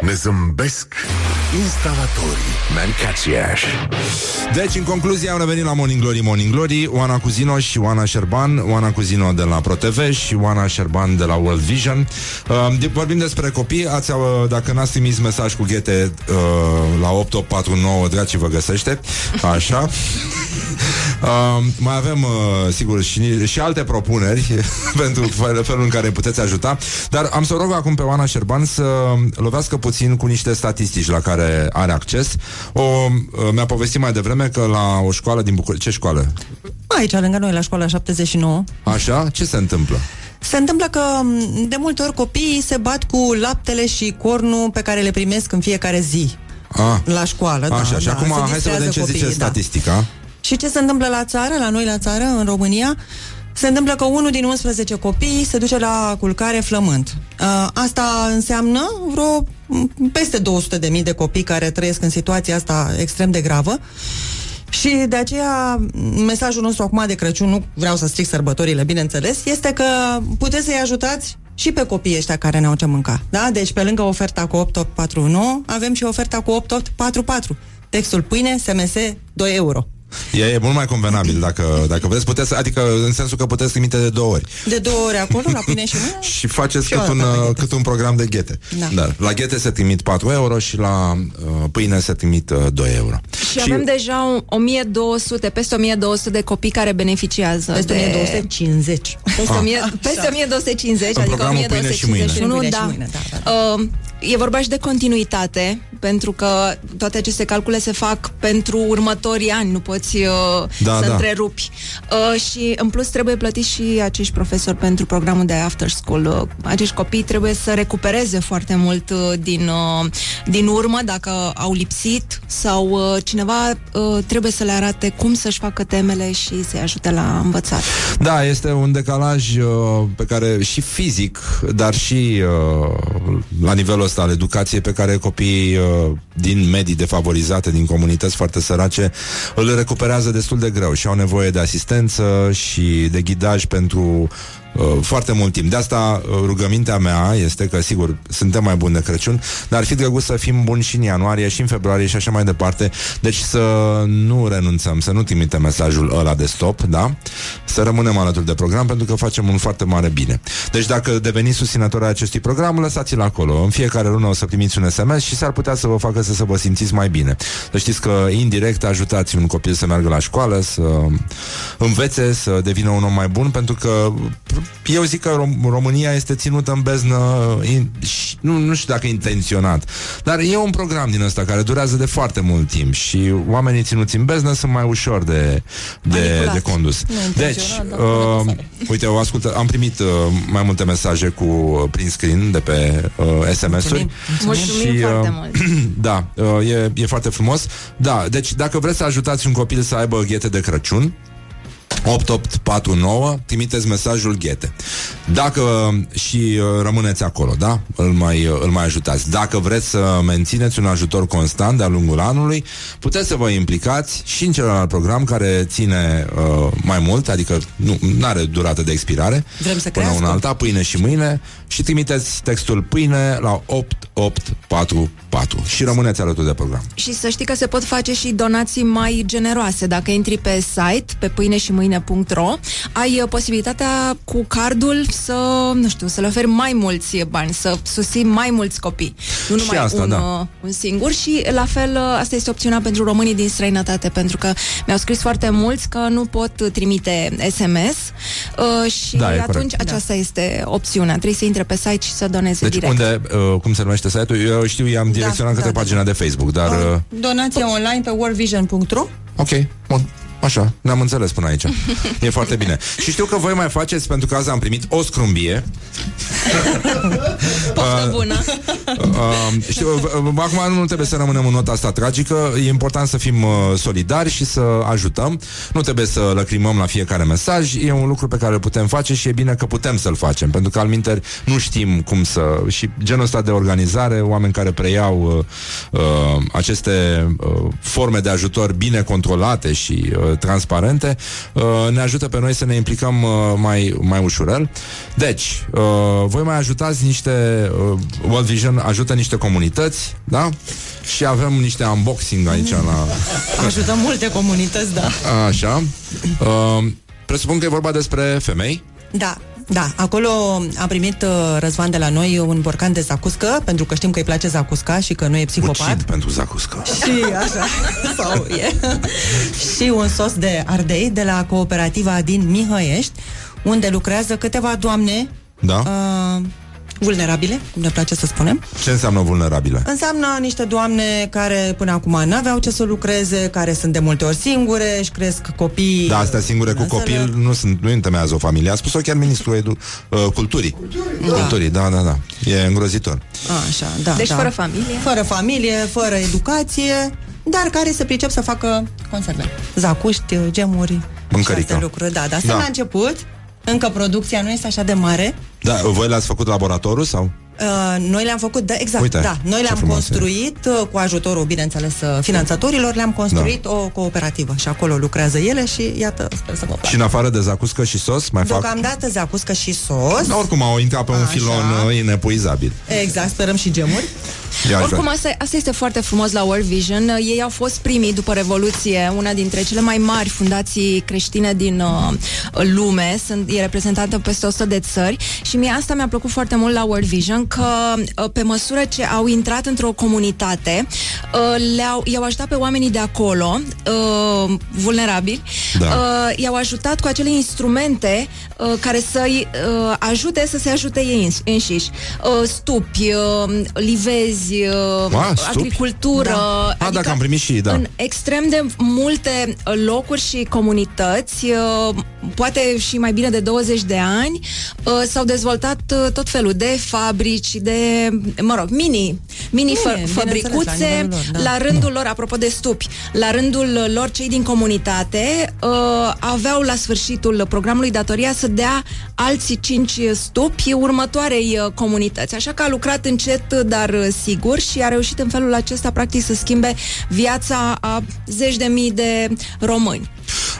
Ne zâmbesc instalatorii Mancațiaș. Deci, în concluzie, am revenit la Morning Glory, Morning Glory, Oana Cuzino și Oana Șerban, Oana Cuzino de la ProTV și Oana Șerban de la World Vision. Uh, de- vorbim despre copii, ați, uh, dacă n-ați trimis mesaj cu ghete uh, la 8849, dragi vă găsește, așa. Uh, mai avem, uh, sigur, și, și alte propuneri pentru fel- felul în care puteți ajuta, dar am să o rog acum pe Oana Șerban să lovească puțin cu niște statistici la care are acces. O, uh, mi-a povestit mai devreme că la o școală din București, ce școală? Aici, lângă noi, la școala 79, Așa? Ce se întâmplă? se întâmplă că m, de multe ori copiii se bat cu laptele și cornul pe care le primesc în fiecare zi Ah. la școală. Da, Așa, și da, acum se hai să distrează vedem ce zice copiii, da. statistica. Și ce se întâmplă la țară, la noi la țară, în România? Se întâmplă că unul din 11 copii se duce la culcare flământ. Uh, Asta înseamnă vreo m, peste 200 de mii de copii care trăiesc în situația asta extrem de gravă. Și de aceea mesajul nostru acum de Crăciun, nu vreau să stric sărbătorile, bineînțeles, este că puteți să-i ajutați și pe copiii ăștia care ne-au ce mânca. Da? Deci pe lângă oferta cu 8849, avem și oferta cu 8844. Textul pâine, SMS, 2 euro. E, e mult mai convenabil dacă, dacă vreți, puteți, adică în sensul că puteți trimite de două ori. De două ori acolo, la pâine și mâine? Și faceți Și cât o un, dată la uh, ghete. cât un program de ghete. Da. Da. La ghete se trimit 4 euro și la uh, pâine se trimit uh, 2 euro. Și, avem deja un- 1200, peste 1200 de copii care beneficiază Peste de... 1250. Peste, Ah. 1000, peste 1250, În adică programul Pâine și Mâine. 1251, Pâine și da. Mâine, da, Uh, e vorba și de continuitate, pentru că toate aceste calcule se fac pentru următorii ani, nu poți uh, Da, să da. întrerupi. Uh, și în plus trebuie plătiți și acești profesori pentru programul de after school. Uh, acești copii trebuie să recupereze foarte mult uh, din, uh, din urmă dacă au lipsit sau uh, cineva uh, trebuie să le arate cum să-și facă temele și să-i ajute la învățat. Da, este un decalaj uh, pe care și fizic, dar și uh, la nivelul ăsta al educației pe care copiii uh, din medii defavorizate, din comunități foarte sărace, îl recuperează destul de greu și au nevoie de asistență și de ghidaj pentru uh, foarte mult timp. De asta uh, rugămintea mea este că, sigur, suntem mai buni de Crăciun, dar ar fi drăguț să fim buni și în ianuarie, și în februarie și așa mai departe. Deci să nu renunțăm, să nu trimitem mesajul ăla de stop, da? Să rămânem alături de program pentru că facem un foarte mare bine. Deci dacă deveniți susținători ai acestui program, lăsați-l acolo. În fiecare lună o să primiți un SMS și s-ar putea să vă facă să, să vă simțiți mai bine. Să știți că indirect ajutați un copil să meargă la școală, să învețe, să devină un om mai bun, pentru că eu zic că Rom- România este ținută în beznă, in, și, nu, nu știu dacă intenționat, dar e un program din ăsta care durează de foarte mult timp și oamenii ținuți în beznă sunt mai ușor de, de, Manipulați. de condus. Nu Deci, intenționat, dar uh, uite, o ascultă, am primit uh, mai multe mesaje cu uh, prin screen de pe uh, SMS-uri. Mulțumim Și, foarte uh, mult. da, uh, e, e foarte frumos. Da, deci dacă vreți să ajutați un copil să aibă ghete de Crăciun, 8849, trimiteți mesajul ghete. Dacă și uh, rămâneți acolo, da? Îl mai, uh, îl mai ajutați. Dacă vreți să mențineți un ajutor constant de-a lungul anului, puteți să vă implicați și în celălalt program care ține uh, mai mult, adică nu are durată de expirare. Vrem să până crească. una alta, pâine și mâine și trimiteți textul pâine la 8844 și rămâneți alături de program. Și să știi că se pot face și donații mai generoase. Dacă intri pe site, pe pâine și mâine.ro, ai uh, posibilitatea cu cardul să, nu știu, să le oferi mai mulți bani, să susții mai mulți copii. Nu Și numai asta, un, da. uh, un singur și la fel uh, asta este opțiunea pentru românii din străinătate, pentru că mi-au scris foarte mulți că nu pot trimite SMS uh, și Da, e atunci corect. aceasta este opțiunea. Trebuie să intre pe site și să doneze Deci direct. unde, uh, cum se numește site-ul? Eu știu, i-am direcționat da, către da, pagina de Facebook, dar... Uh, Donație online pe worldvision.ro ok, bun. Așa, ne-am înțeles până aici. E foarte bine. Și știu că voi mai faceți, pentru că azi am primit o scrumbie. Poftă Uh, bună! Uh, știu, uh, uh, acum nu trebuie să rămânem în nota asta tragică E important să fim uh, solidari și să ajutăm Nu trebuie să lăcrimăm la fiecare mesaj E un lucru pe care îl putem face și e bine că putem să-l facem Pentru că alminter nu știm cum să Și genul ăsta de organizare Oameni care preiau uh, uh, aceste uh, forme de ajutor bine controlate și uh, transparente uh, Ne ajută pe noi să ne implicăm uh, mai, mai ușurel Deci, uh, voi mai ajutați niște uh, World Vision ajută niște comunități, da? Și avem niște unboxing aici la... Ajută multe comunități, da. Așa. Uh, presupun că e vorba despre femei. Da, da, acolo am primit uh, Răzvan de la noi un borcan de zacuscă, pentru că știm că îi place zacusca și că nu e psihopat. Ucid pentru zacuscă. Și așa, sau e. și un sos de ardei de la cooperativa din Mihăiești, unde lucrează câteva doamne Da? uh, vulnerabile, cum ne place să spunem. Ce înseamnă vulnerabilă? Înseamnă niște doamne care până acum n-aveau ce să lucreze, care sunt de multe ori singure, își cresc copii. Da, astea singure cu în copil nu sunt, nu întemeiază o familie. A spus-o chiar ministrul edu, uh, culturii. Culturii, da, da, da. E îngrozitor. Așa, da. Deci da. fără familie? Fără familie, fără educație, dar care se pricep să facă conserve. Zacuști, gemuri Mâncărică. și alte lucruri. Da, dar Da. da. la început, încă producția nu este așa de mare. Da, voi l-ați făcut laboratorul sau? Uh, noi le-am făcut, da, exact, Uite, da. Noi ce le-am frumos construit uh, cu ajutorul, bineînțeles, uh, finanțatorilor, le-am construit Da. o cooperativă și acolo lucrează ele și iată, sper să mă Și în afară de zacuscă și sos, mai fac... Deocamdată zacuscă și sos. Da, oricum au intrat pe un Așa. filon uh, inepuizabil. Exact, sperăm și gemuri. Ia aș Oricum, vrea. asta, asta este foarte frumos la World Vision. Uh, Ei au fost primii după Revoluție, una dintre cele mai mari fundații creștine din uh, lume. Sunt, e reprezentată peste 100 de țări și mie asta mi-a plăcut foarte mult la World Vision, că uh, pe măsură ce au intrat într-o comunitate, uh, le-au, i-au ajutat pe oamenii de acolo, uh, vulnerabili, Da. uh, i-au ajutat cu acele instrumente uh, care să-i uh, ajute să se ajute ei înși- înșiși. Uh, stupi, uh, livezi, uh, Ah, stupi? agricultură. Da. Ah, dacă am primit și, da. În extrem de multe uh, locuri și comunități, uh, poate și mai bine de 20 de ani, uh, s-au dezvoltat uh, tot felul de fabrici, de, mă rog, mini, mini Bine, fa- bineînțeles, la fabricuțe, nivelul lor, da. la rândul lor, apropo de stupi, la rândul lor, cei din comunitate uh, aveau la sfârșitul programului datoria să dea alții cinci stupi următoarei uh, comunități. Așa că a lucrat încet, dar uh, sigur și a reușit în felul acesta, practic, să schimbe viața a zeci de mii de români.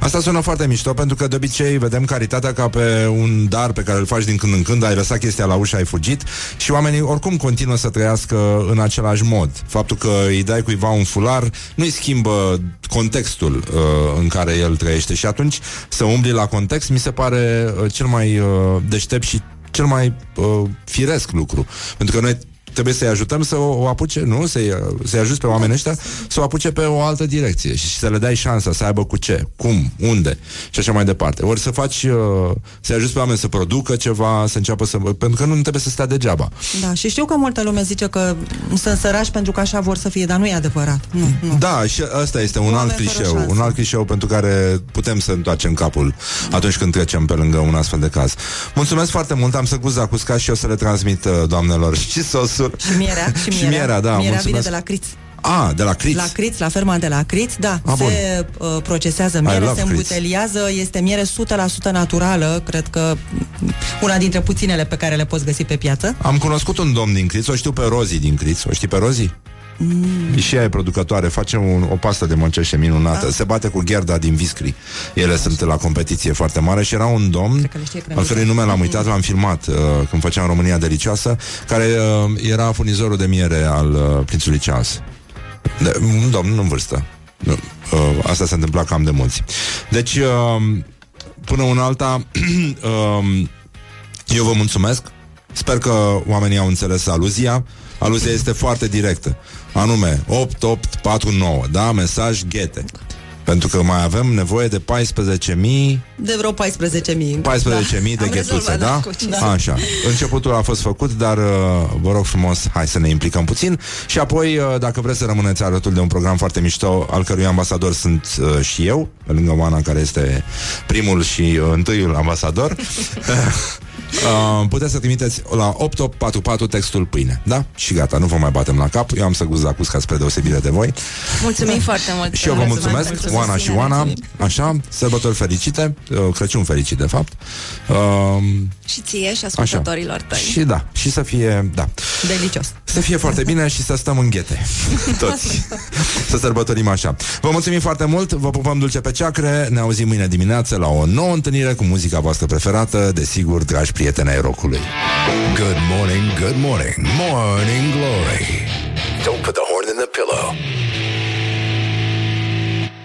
Asta sună foarte mișto pentru că de obicei vedem caritatea ca pe un dar pe care îl faci din când în când, ai lăsat chestia la ușă, ai fugit și oamenii oricum continuă să trăiască în același mod. Faptul că îi dai cuiva un fular nu-i schimbă contextul uh, în care el trăiește și atunci să umbli la context mi se pare uh, cel mai uh, deștept și cel mai uh, firesc lucru. Pentru că noi trebuie să-i ajutăm să o, o apuce, nu? Să-i, să-i ajuți pe oamenii ăștia să o apuce pe o altă direcție și să le dai șansa să aibă cu ce, cum, unde și așa mai departe. Ori să faci, uh, să-i ajuți pe oameni să producă ceva, să înceapă să... Pentru că nu trebuie să stea degeaba. Da, și știu că multă lume zice că sunt sărași pentru că așa vor să fie, dar nu e adevărat. Nu, nu. Da, și ăsta este un alt Oameni fără clișeu, șansă. un alt clișeu pentru care putem să întoarcem capul atunci când trecem pe lângă un astfel de caz. Mulțumesc foarte mult, am să guz zacusca și o să le transmit uh, doamnelor și sosul. Și mierea, și mierea. Și mierea, da, mierea mulțumesc. vine de la Criț. A, de la Criț. La Criț, la ferma de la Criț, da. Ah, se uh, procesează I miere, love se Criț. îmbuteliază, este miere 100% naturală, cred că una dintre puținele pe care le poți găsi pe piață. Am cunoscut un domn din Criț, o știu pe Rozi din Criț, o știi pe Rozi? Mm. Și ea e producătoare, face un, o pastă de măceșe minunată, Da. se bate cu Gerda din Viscri. Ele sunt la competiție foarte mare și era un domn, al cărui nume l-am uitat, l-am filmat uh, când făceam România Delicioasă, care uh, era furnizorul de miere al uh, prințului Charles. De, un domn în vârstă. Nu, uh, asta se întâmpla cam de mulți. Deci, uh, până una alta, uh, eu vă mulțumesc. Sper că oamenii au înțeles aluzia. Aluzia este foarte directă. Anume, 8849, da? Mesaj ghete. Pentru că mai avem nevoie de 14.000 De vreo 14.000. 14.000 de Am ghetuțe, rezolvat, da? cu cinci. Așa. Începutul a fost făcut, dar uh, vă rog frumos, hai să ne implicăm puțin și apoi, uh, dacă vreți să rămâneți alături de un program foarte mișto, al cărui ambasador sunt uh, și eu, pe lângă Oana, care este primul și uh, întâiul ambasador, Uh, puteți să trimiteți la 8844 textul pâine, da? Și gata, nu vă mai batem la cap. Eu am să guz la cusca spre deosebire de voi. Mulțumim foarte mult. Și eu vă mulțumesc, Oana și Oana. Așa, sărbători fericite, uh, Crăciun fericit, de fapt. Uh, Și ție și ascultătorilor tăi. și da, și să fie, da, Delicios. să fie foarte bine și să stăm în ghete. Toți. să sărbătorim așa. Vă mulțumim foarte mult, vă pupăm dulce pe ceacre, ne auzim mâine dimineață la o nouă întâlnire cu muzica voastră preferată, desigur, dragi rocului. Good morning, good morning, morning glory. Don't put the horn in the pillow.